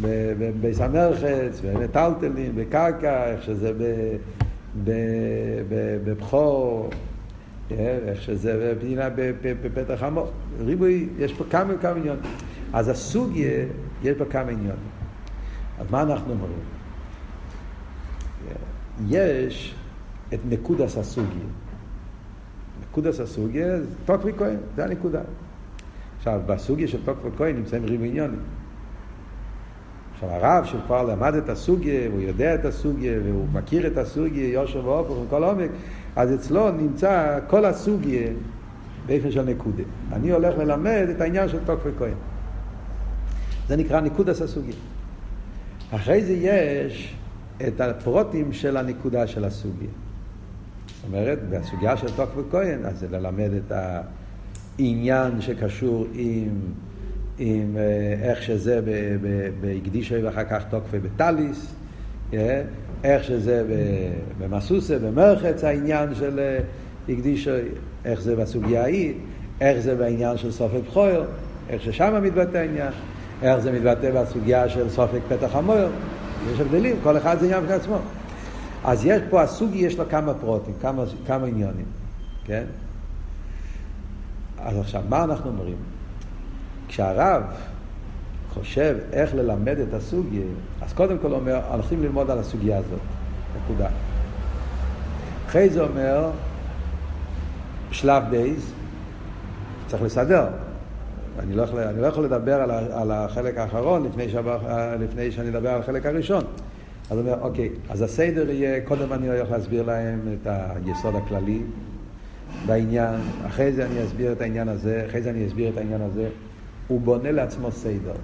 בביס המרחץ, במטלטלים, בקרקע, איך שזה בבכור, אה, איך שזה בפנינה בפתח המוח. ריבוי, יש פה כמה וכמה עניונים. אז הסוגיה, יש בה כמה עניונים. אז מה אנחנו אומרים? יש את נקודס הסוגיה. נקודס הסוגיה, תוקפי כהן, זה הנקודה. עכשיו, בסוגיה של תוקפי כהן נמצאים ריבוי עניונים. עכשיו הרב שכבר למד את הסוגיה, והוא יודע את הסוגיה, והוא מכיר את הסוגיה, יושר ואופן וכל עומק, אז אצלו נמצא כל הסוגיה באופן של נקודה. אני הולך ללמד את העניין של תוקפי כהן. זה נקרא נקודס הסוגיה. אחרי זה יש את הפרוטים של הנקודה של הסוגיה. זאת אומרת, בסוגיה של תוקפי כהן, אז זה ללמד את העניין שקשור עם עם אה, איך שזה בהקדישו ואחר כך תוקפי בטליס, אה, איך שזה במסוסה, במרחץ העניין של הקדישו, אה, איך זה בסוגיה ההיא, איך זה בעניין של סופק חויר, איך ששם מתבטא העניין, איך זה מתבטא בסוגיה של סופק פתח המויר, יש הבדלים, כל אחד זה עניין בפני עצמו. אז יש פה, הסוגי יש לו כמה פרוטים, כמה, כמה עניונים, כן? אז עכשיו, מה אנחנו אומרים? כשהרב חושב איך ללמד את הסוגיה, אז קודם כל אומר, הולכים ללמוד על הסוגיה הזאת, נקודה. אחרי זה אומר, שלב בייז, צריך לסדר. אני לא, יכול, אני לא יכול לדבר על, על החלק האחרון לפני, שבא, לפני שאני אדבר על החלק הראשון. אז הוא אומר, אוקיי, אז הסדר יהיה, קודם אני הולך להסביר להם את היסוד הכללי בעניין, אחרי זה אני אסביר את העניין הזה, אחרי זה אני אסביר את העניין הזה. הוא בונה לעצמו סדר.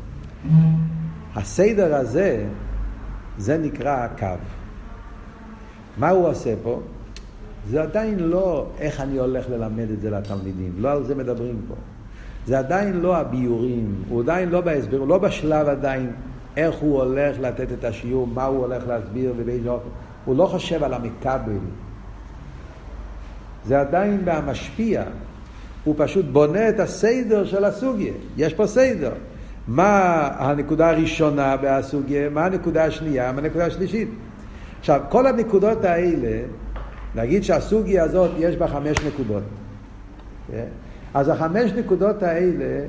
הסדר הזה, זה נקרא הקו. מה הוא עושה פה? זה עדיין לא איך אני הולך ללמד את זה לתלמידים, לא על זה מדברים פה. זה עדיין לא הביורים, הוא עדיין לא בהסבר, הוא לא בשלב עדיין איך הוא הולך לתת את השיעור, מה הוא הולך להסביר ובאיזה אופן. הוא לא חושב על המכבל. זה עדיין בהמשפיע. הוא פשוט בונה את הסדר של הסוגיה. יש פה סדר. מה הנקודה הראשונה בסוגיה, מה הנקודה השנייה, מה הנקודה השלישית. עכשיו, כל הנקודות האלה, נגיד שהסוגיה הזאת יש בה חמש נקודות. כן? אז החמש נקודות האלה,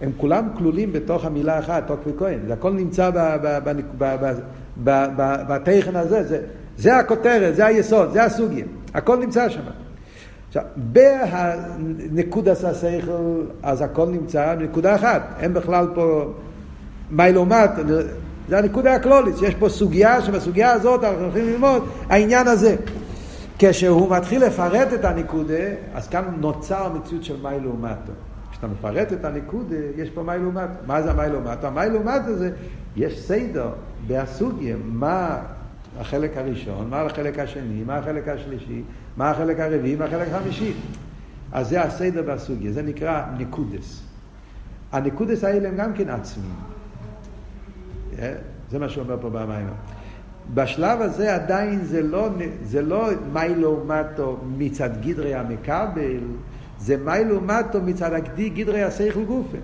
הם כולם כלולים בתוך המילה אחת, תוקפי כהן. זה הכל נמצא בתכן הזה, זה, זה הכותרת, זה היסוד, זה הסוגיה. הכל נמצא שם. עכשיו, בנקודס השכל, אז הכל נמצא בנקודה אחת. אין בכלל פה מיילומט, זה הנקודה הקלולית, יש פה סוגיה שבסוגיה הזאת אנחנו הולכים ללמוד העניין הזה. כשהוא מתחיל לפרט את הנקודה, אז כאן נוצר מציאות של מיילומטו. כשאתה מפרט את הנקודה, יש פה מיילומטו. מה זה המיילומטו? המיילומטו זה, יש סדר בהסוגיה, מה החלק הראשון, מה החלק השני, מה החלק השלישי, מה החלק הרביעי, מה החלק החמישי. אז זה הסדר בסוגיה, זה נקרא נקודס. הנקודס האלה הם גם כן עצמיים. אה? זה מה שאומר פה במים. בשלב הזה עדיין זה לא, זה לא מיילו מטו מצד גדרי המכבל, זה מיילו מטו מצד גדרי השכל גופה.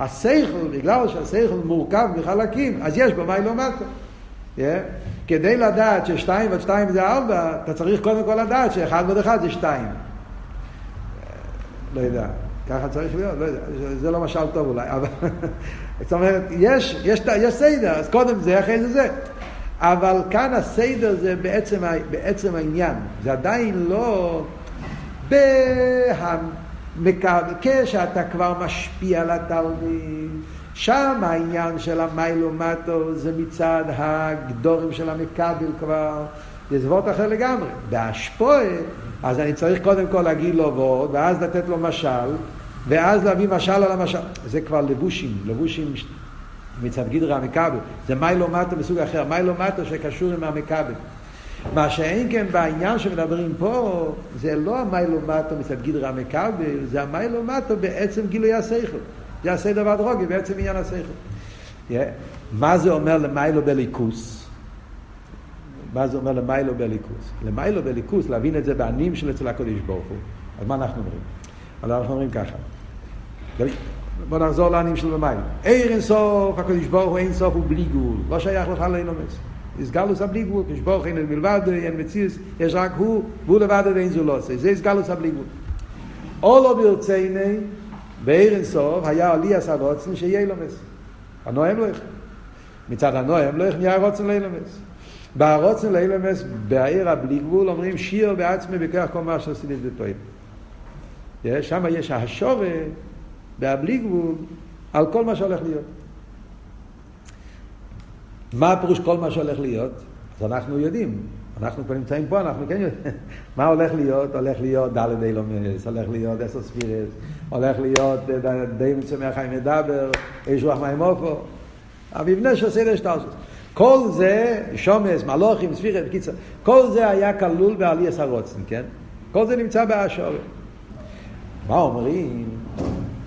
השכל, בגלל שהשכל מורכב מחלקים, אז יש בו מיילו מטו. Yeah. כדי לדעת ששתיים ועוד שתיים זה ארבע, אתה צריך קודם כל לדעת שאחד ועוד אחד זה שתיים. לא יודע, ככה צריך להיות, לא יודע, זה לא משל טוב אולי, אבל זאת אומרת, יש, יש, יש סדר, אז קודם זה, אחרי זה זה. אבל כאן הסדר זה בעצם, בעצם העניין, זה עדיין לא במקו... כשאתה כבר משפיע על התלמיד. שם העניין של המיילו מטו זה מצד הגדורים של המכבל כבר, זה זווות אחר לגמרי. בהשפועה, אז אני צריך קודם כל להגיד לו וורד, ואז לתת לו משל, ואז להביא משל על המשל. זה כבר לבושים, לבושים מצד גדרי המכבל. זה מיילו מטו מסוג אחר, מיילו מטו שקשור עם המכבל. מה שאין כן בעניין שמדברים פה, זה לא המיילו מטו מצד גדרי המכבל, זה המיילו מטו בעצם גילוי השכל. זה הסדר והדרוגי, בעצם עניין השכל. מה זה אומר למיילו בליכוס? מה זה אומר למיילו בליכוס? למיילו בליכוס, להבין את זה בענים של אצל הקודש ברוך הוא. אז מה אנחנו אומרים? אז אנחנו אומרים ככה. בוא נחזור לעניים של במים. אין סוף, הקדוש ברוך הוא אין סוף הוא בלי גבול. לא שייך לך לאילומס. איסגלוס הבלי גבול, הקדוש ברוך אין מלבד, אין מציאס, יש רק הוא, והוא לבד ואין זו לא עושה. זה איסגלוס הבלי גבול. אולו ברצייני, בעיר אין סוף, היה עלי עשה רוצן שיהיה אילומס. הנועם לא יכול. מצד הנועם לא יכול נהיה רוצן לאילומס. בהרוצן לאילומס, בעיר הבלי גבול, אומרים שיר בעצמי בכך כל מה שעשיתי בפועל. שם יש השורה בהבלי גבול על כל מה שהולך להיות. מה הפירוש כל מה שהולך להיות? אז אנחנו יודעים, אנחנו כבר נמצאים פה, אנחנו כן יודעים. מה הולך להיות? הולך להיות דלת אילומס, הולך להיות אסר ספירס, הולך להיות די מצומח חיים מדבר, איש רוח מים אופו. המבנה של סדר שטרסוס. כל זה, שומס, מלוכים, ספירת, בקיצר, כל זה היה כלול בעליית הרוצן, כן? כל זה נמצא באשורת. מה אומרים?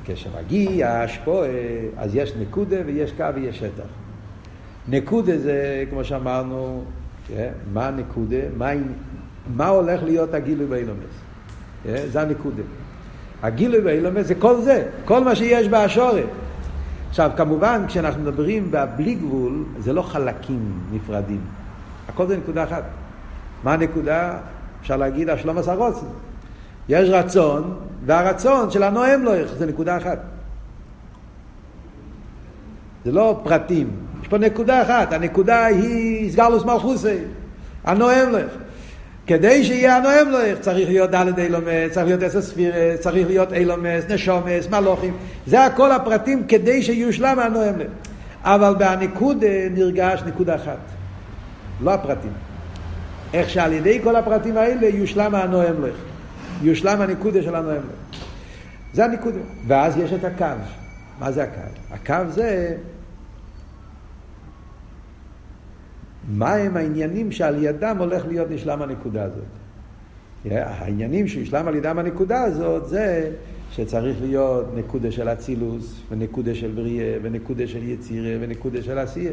כשמגיע השפועה, אז יש נקודה ויש קו ויש שטח. נקודה זה, כמו שאמרנו, כן? מה נקודה? מה, מה הולך להיות הגילוי באילומס? כן? זה הנקודה. הגילוי באילומס זה כל זה, כל מה שיש באשורת. עכשיו, כמובן, כשאנחנו מדברים בבלי גבול, זה לא חלקים נפרדים. הכל זה נקודה אחת. מה הנקודה? אפשר להגיד, השלום עשה רוצן. יש רצון, והרצון של הנואם לא זה נקודה אחת. זה לא פרטים, יש פה נקודה אחת, הנקודה היא סגלוס מלכוסי, הנואם לך. כדי שיהיה הנואם לך, צריך להיות דלת אילומס, צריך להיות עשר ספירס, צריך להיות אילומס, נשומס, מלוכים, זה הכל הפרטים כדי שיושלם הנואם לך. אבל בנקודה נרגש נקודה אחת, לא הפרטים. איך שעל ידי כל הפרטים האלה יושלם הנואם לך. יושלם הנקודה של הנואם לך. זה הנקודה. ואז יש את הקו. מה זה הקו? הקו זה... מה הם העניינים שעל ידם הולך להיות נשלם הנקודה הזאת. העניינים שיושלם על ידם הנקודה הזאת זה שצריך להיות נקודה של אצילוס, ונקודה של בריאה, ונקודה של יצירה, ונקודה של עשייה.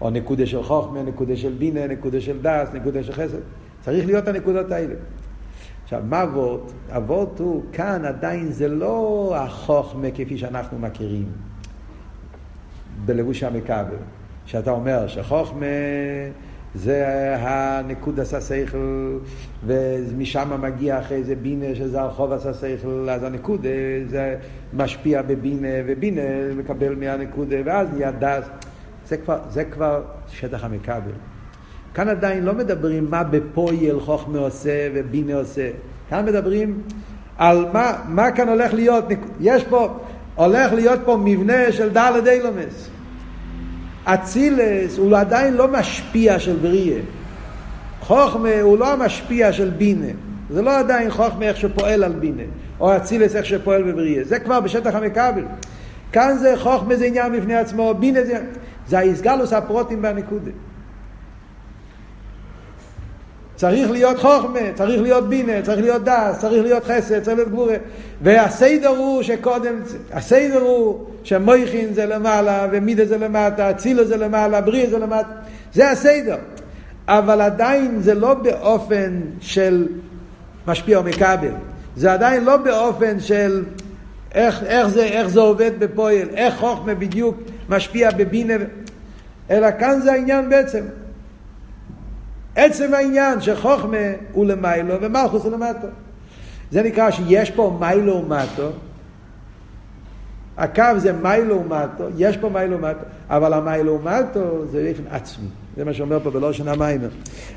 או נקודה של חוכמה, נקודה של בינה, נקודה של דס, נקודה של חסד. צריך להיות הנקודות האלה. עכשיו, מה אבות? אבות הוא, כאן עדיין זה לא החוכמה כפי שאנחנו מכירים בלבוש המכבל. שאתה אומר שחוכמה זה הנקוד עשה שכל, ומשם מגיע אחרי זה בינה, שזה הרחוב עשה שכל, אז הנקודה זה משפיע בבינה, ובינה מקבל מהנקודה, ואז נהיה דס. זה כבר, זה כבר שטח המכבל. כאן עדיין לא מדברים מה בפויל חוכמה עושה ובינה עושה. כאן מדברים על מה, מה כאן הולך להיות. יש פה, הולך להיות פה מבנה של דלת אילומס. אצילס הוא עדיין לא משפיע של בריאה. חוכמה הוא לא המשפיע של בינה. זה לא עדיין חוכמה איך שפועל על בינה, או אצילס איך שפועל בבריאה. זה כבר בשטח המכבל. כאן זה חוכמה זה עניין בפני עצמו, בינה זה... זה האיסגלוס הפרוטים בנקודה. צריך להיות חוכמה, צריך להיות בינה, צריך להיות דס, צריך להיות חסד, צריך להיות גבורה. והסיידר הוא שקודם, הסיידר הוא שמויכין זה למעלה, ומידה זה למטה, אצילה זה למעלה, בריא זה למטה. זה הסיידר. אבל עדיין זה לא באופן של משפיע ומכבל. זה עדיין לא באופן של איך, איך, זה, איך זה עובד בפועל, איך חוכמה בדיוק משפיע בבינה, אלא כאן זה העניין בעצם. עצם העניין שחוכמה הוא למיילו ומלכוס הוא למטו. זה נקרא שיש פה מיילו ומטו. הקו זה מיילו ומטו, יש פה מיילו ומטו, אבל המיילו ומטו זה באופן עצמי. זה מה שאומר פה בלושן המיימר.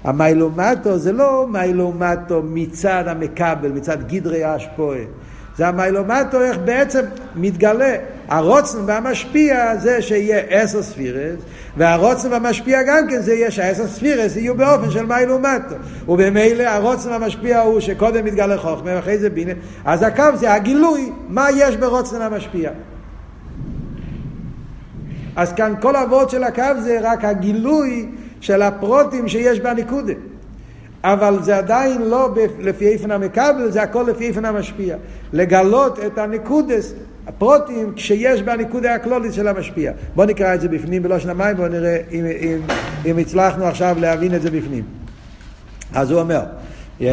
המיילו ומטו זה לא מיילו ומטו מצד המקבל, מצד גדרי האשפועה. זה המיילומטו, איך בעצם מתגלה. הרוצן והמשפיע זה שיהיה עשר ספירס, והרוצן והמשפיע גם כן זה יהיה שהעשר ספירס יהיו באופן של מיילומטו. ובמילא הרוצן והמשפיע הוא שקודם מתגלה חוכמה ואחרי זה בינה, אז הקו זה הגילוי מה יש ברוצן המשפיע. אז כאן כל אבות של הקו זה רק הגילוי של הפרוטים שיש בניקודה. אבל זה עדיין לא לפי איפן המקבל, זה הכל לפי איפן המשפיע. לגלות את הנקודס, הפרוטים, כשיש בנקודה הכלולית של המשפיע. בואו נקרא את זה בפנים בלושן המים, בואו נראה אם, אם, אם הצלחנו עכשיו להבין את זה בפנים. אז הוא אומר, yeah.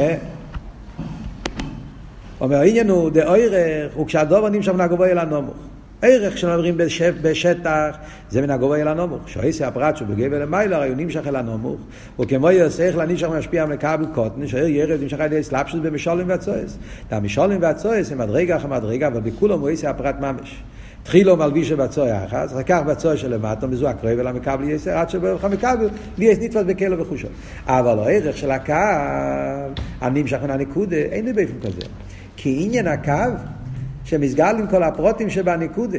אומר, עניין הוא דאוירך, וכשהדובר נמשך מהגבוה אל הנמוך. ערך כשמדברים בשף, בשטח, זה מן הגובה אל הנמוך. שעושה הפרט שהוא בגבל למעלה, הרי הוא נמשך אל הנמוך. וכמו יוסך לנישך משפיע מקבל קוטן, שער ירד נמשך על ידי סלפשוס במשולים והצועס. המשולים והצועס הם מדרגה אחר מדרגה, אבל בכולם הוא עושה הפרט ממש. תחילו מלבישה בצוי אחת, אחר כך בצוי שלמטה, מזו הקרב אלא מקבל יסר, עד שברך מקבל, לי יש נתפס בכלא וחושו. אבל הערך של הקו, הנמשך מן הנקודה, אין לי באופן כזה. כי עניין הקו, שמסגל עם כל הפרוטים שבנקודה.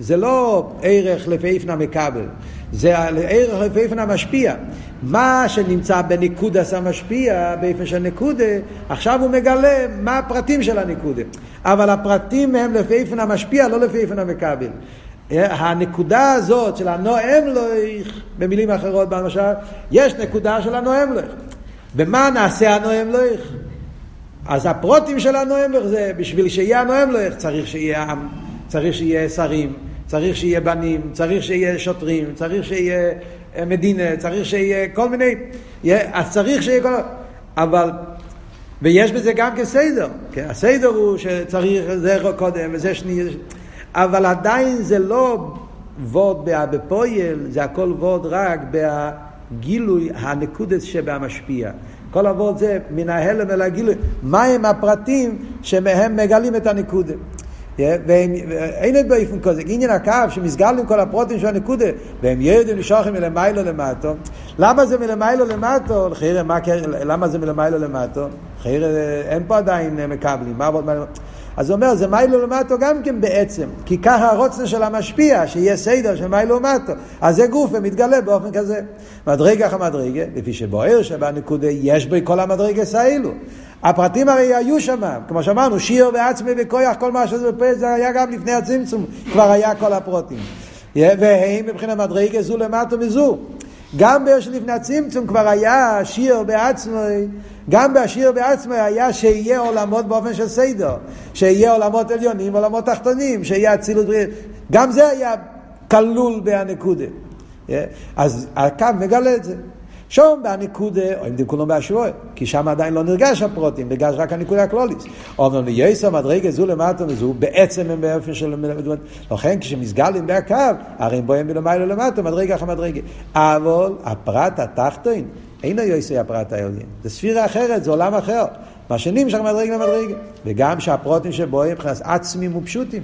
זה לא ערך לפי איפן המקבל, זה ערך לפי איפן המשפיע. מה שנמצא בניקודס המשפיע, באיפן של נקודה, עכשיו הוא מגלה מה הפרטים של הנקודה. אבל הפרטים הם לפי איפן המשפיע, לא לפי איפן המקבל. הנקודה הזאת של הנואם לויך, במילים אחרות למשל, יש נקודה של הנואם לויך. ומה נעשה הנואם לויך? אז הפרוטים של לויך זה, בשביל שיהיה הנואם לויך צריך שיהיה עם, צריך שיהיה שרים, צריך שיהיה בנים, צריך שיהיה שוטרים, צריך שיהיה אה, מדינה, צריך שיהיה כל מיני, אז צריך שיהיה כל... אבל, ויש בזה גם כסדר, כן? הסדר הוא שצריך זה קודם וזה שני, אבל עדיין זה לא וורד בפועל, זה הכל וורד רק בגילוי הנקודס שבמשפיע. כל הוורד זה מן ההלם אל הגילוי, מהם הפרטים שמהם מגלים את הנקודה. ואין את באיפן כזה, עניין הקו שמסגלים כל הפרוטים של הנקודה והם ירדים לשוכם מלמיילו למטו למה זה מלמיילו למטו? למה זה מלמיילו למטו? אין פה עדיין מקבלים, מה עבוד אז הוא אומר, זה מיילו למטו גם כן בעצם, כי ככה הרוצן של המשפיע, שיהיה סדר של מיילו למטו, אז זה גוף ומתגלה באופן כזה. מדרגה אחר מדרגה, לפי שבוער שבנקודה יש בו כל המדרגה סאילו. הפרטים הרי היו שם, כמו שאמרנו, שיר ועצמי וכויח, כל מה שזה בפה, זה היה גם לפני הצמצום, כבר היה כל הפרוטים. והם מבחינת מדרגה זו למטה מזו. גם באר שלפני הצמצום כבר היה שיר בעצמי, גם בשיר בעצמי היה שיהיה עולמות באופן של סדר, שיהיה עולמות עליונים, עולמות תחתונים, שיהיה אצילות בריאות, גם זה היה כלול בהנקודה. אז הקו מגלה את זה. שום בנקודה, או אם דיקולום באשרוי, כי שם עדיין לא נרגש הפרוטים, נרגש רק הנקודה הקלוליס. אבל נייסר מדרגה זו למטה וזו, בעצם הם באופן של... לכן כשמסגלים בהקו, הרי הם בואים מלמעלה למטה, מדרגה אחר מדרגה. אבל הפרט התחתון, אינו יויסי הפרט העליון. זה ספירה אחרת, זה עולם אחר. מה שנמשך מדרגה למדרגה. וגם שהפרוטים שבו הם מבחינת עצמים ופשוטים.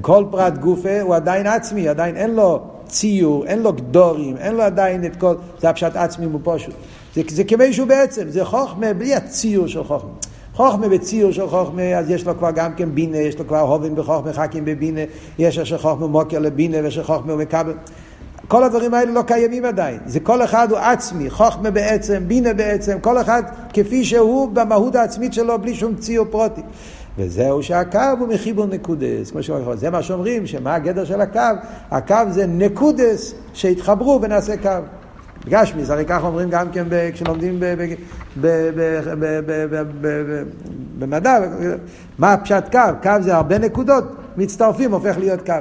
כל פרט גופה הוא עדיין עצמי, עדיין אין לו ציור, אין לו גדורים, אין לו עדיין את כל, זה הפשט עצמי ופשוט. זה, זה כמי שהוא בעצם, זה חוכמה בלי הציור של חוכמה. חוכמה בציור של חוכמה, אז יש לו כבר גם כן בינה, יש לו כבר הובים בחוכמה, חכים בבינה, יש אשר חוכמה מוקר לבינה ואשר חוכמה הוא מקבל. כל הדברים האלה לא קיימים עדיין. זה כל אחד הוא עצמי, חוכמה בעצם, בינה בעצם, כל אחד כפי שהוא במהות העצמית שלו בלי שום ציור פרוטי. וזהו שהקו הוא מחיבור נקודס, כמו שאומרים, זה מה שאומרים, שמה הגדר של הקו? הקו זה נקודס שהתחברו ונעשה קו. גשמי, הרי ככה אומרים גם כן כשלומדים במדע, מה פשט קו? קו זה הרבה נקודות, מצטרפים, הופך להיות קו.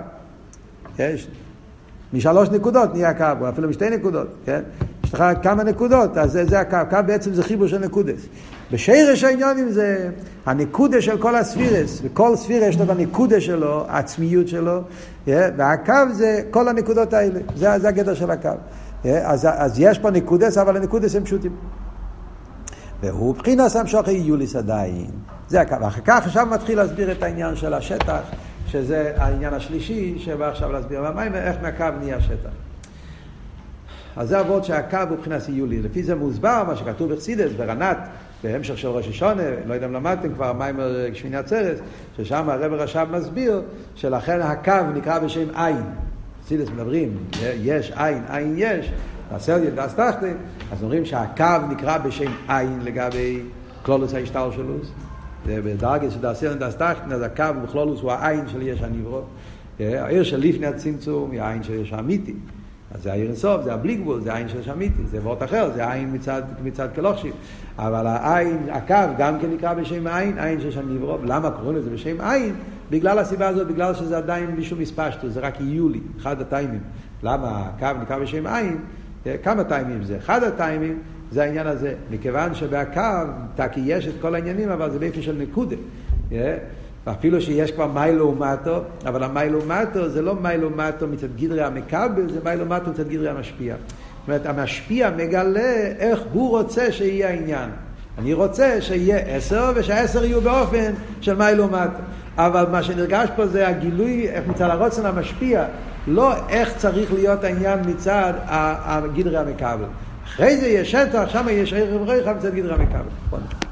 יש, משלוש נקודות נהיה קו, או אפילו משתי נקודות, כן? יש לך כמה נקודות, אז זה, זה הקו. קו בעצם זה חיבור של נקודס. בשרש העניונים זה הנקודה של כל הספירס, וכל ספירה יש לו את הנקודה שלו, העצמיות שלו, והקו זה כל הנקודות האלה, זה, זה הגדר של הקו. אז, אז יש פה נקודס, אבל הנקודס הם פשוטים. והוא מבחינת המשוכי יוליס עדיין. זה הקו. אחר כך עכשיו מתחיל להסביר את העניין של השטח, שזה העניין השלישי, שבא עכשיו להסביר במים, איך מהקו נהיה השטח. אז זה אבות שהקו הוא מבחינת יולי. לפי זה מוסבר מה שכתוב בחסידס, ברנת, בהמשך של ראש השונה, לא יודע אם למדתם כבר מיימר שמיני עצרת, ששם הרב רש"ב מסביר שלכן הקו נקרא בשם עין. חסידס מדברים, יש עין, עין יש, תעשה לי דס תחתן, אז אומרים שהקו נקרא בשם עין לגבי כלולוס ההשתל שלו. בדרגה של דעשיין דס תחתן, אז הקו בכלולוס הוא העין של יש הנברו. העיר של לפני הצמצום היא העין של יש האמיתי. אז זה העיר אינסוף, זה הבלי גבול, זה העין של שמיתי, זה וורט אחר, זה עין מצד, מצד כלוכשיב. אבל העין, הקו גם כן נקרא בשם עין, עין של שם נברוב. למה קוראים לזה בשם עין? בגלל הסיבה הזאת, בגלל שזה עדיין מישהו מספשטו, זה רק יולי, אחד הטיימים. למה הקו נקרא בשם עין? כמה טיימים זה? אחד הטיימים זה העניין הזה. מכיוון שבהקו, תקי יש את כל העניינים, אבל זה באופן של נקודה. ואפילו שיש כבר מיילו ומטו, אבל המיילו ומטו זה לא מיילו ומטו מצד גדרי המקבל, זה מיילו ומטו מצד גדרי המשפיע. זאת אומרת, המשפיע מגלה איך הוא רוצה שיהיה העניין. אני רוצה שיהיה עשר, ושהעשר יהיו באופן של מיילו ומטו. אבל מה שנרגש פה זה הגילוי מצד הרוצן המשפיע, לא איך צריך להיות העניין מצד הגדרי המקבל. אחרי זה יש שטח, שם יש ערב ריחה מצד גדרי המקבל. נכון.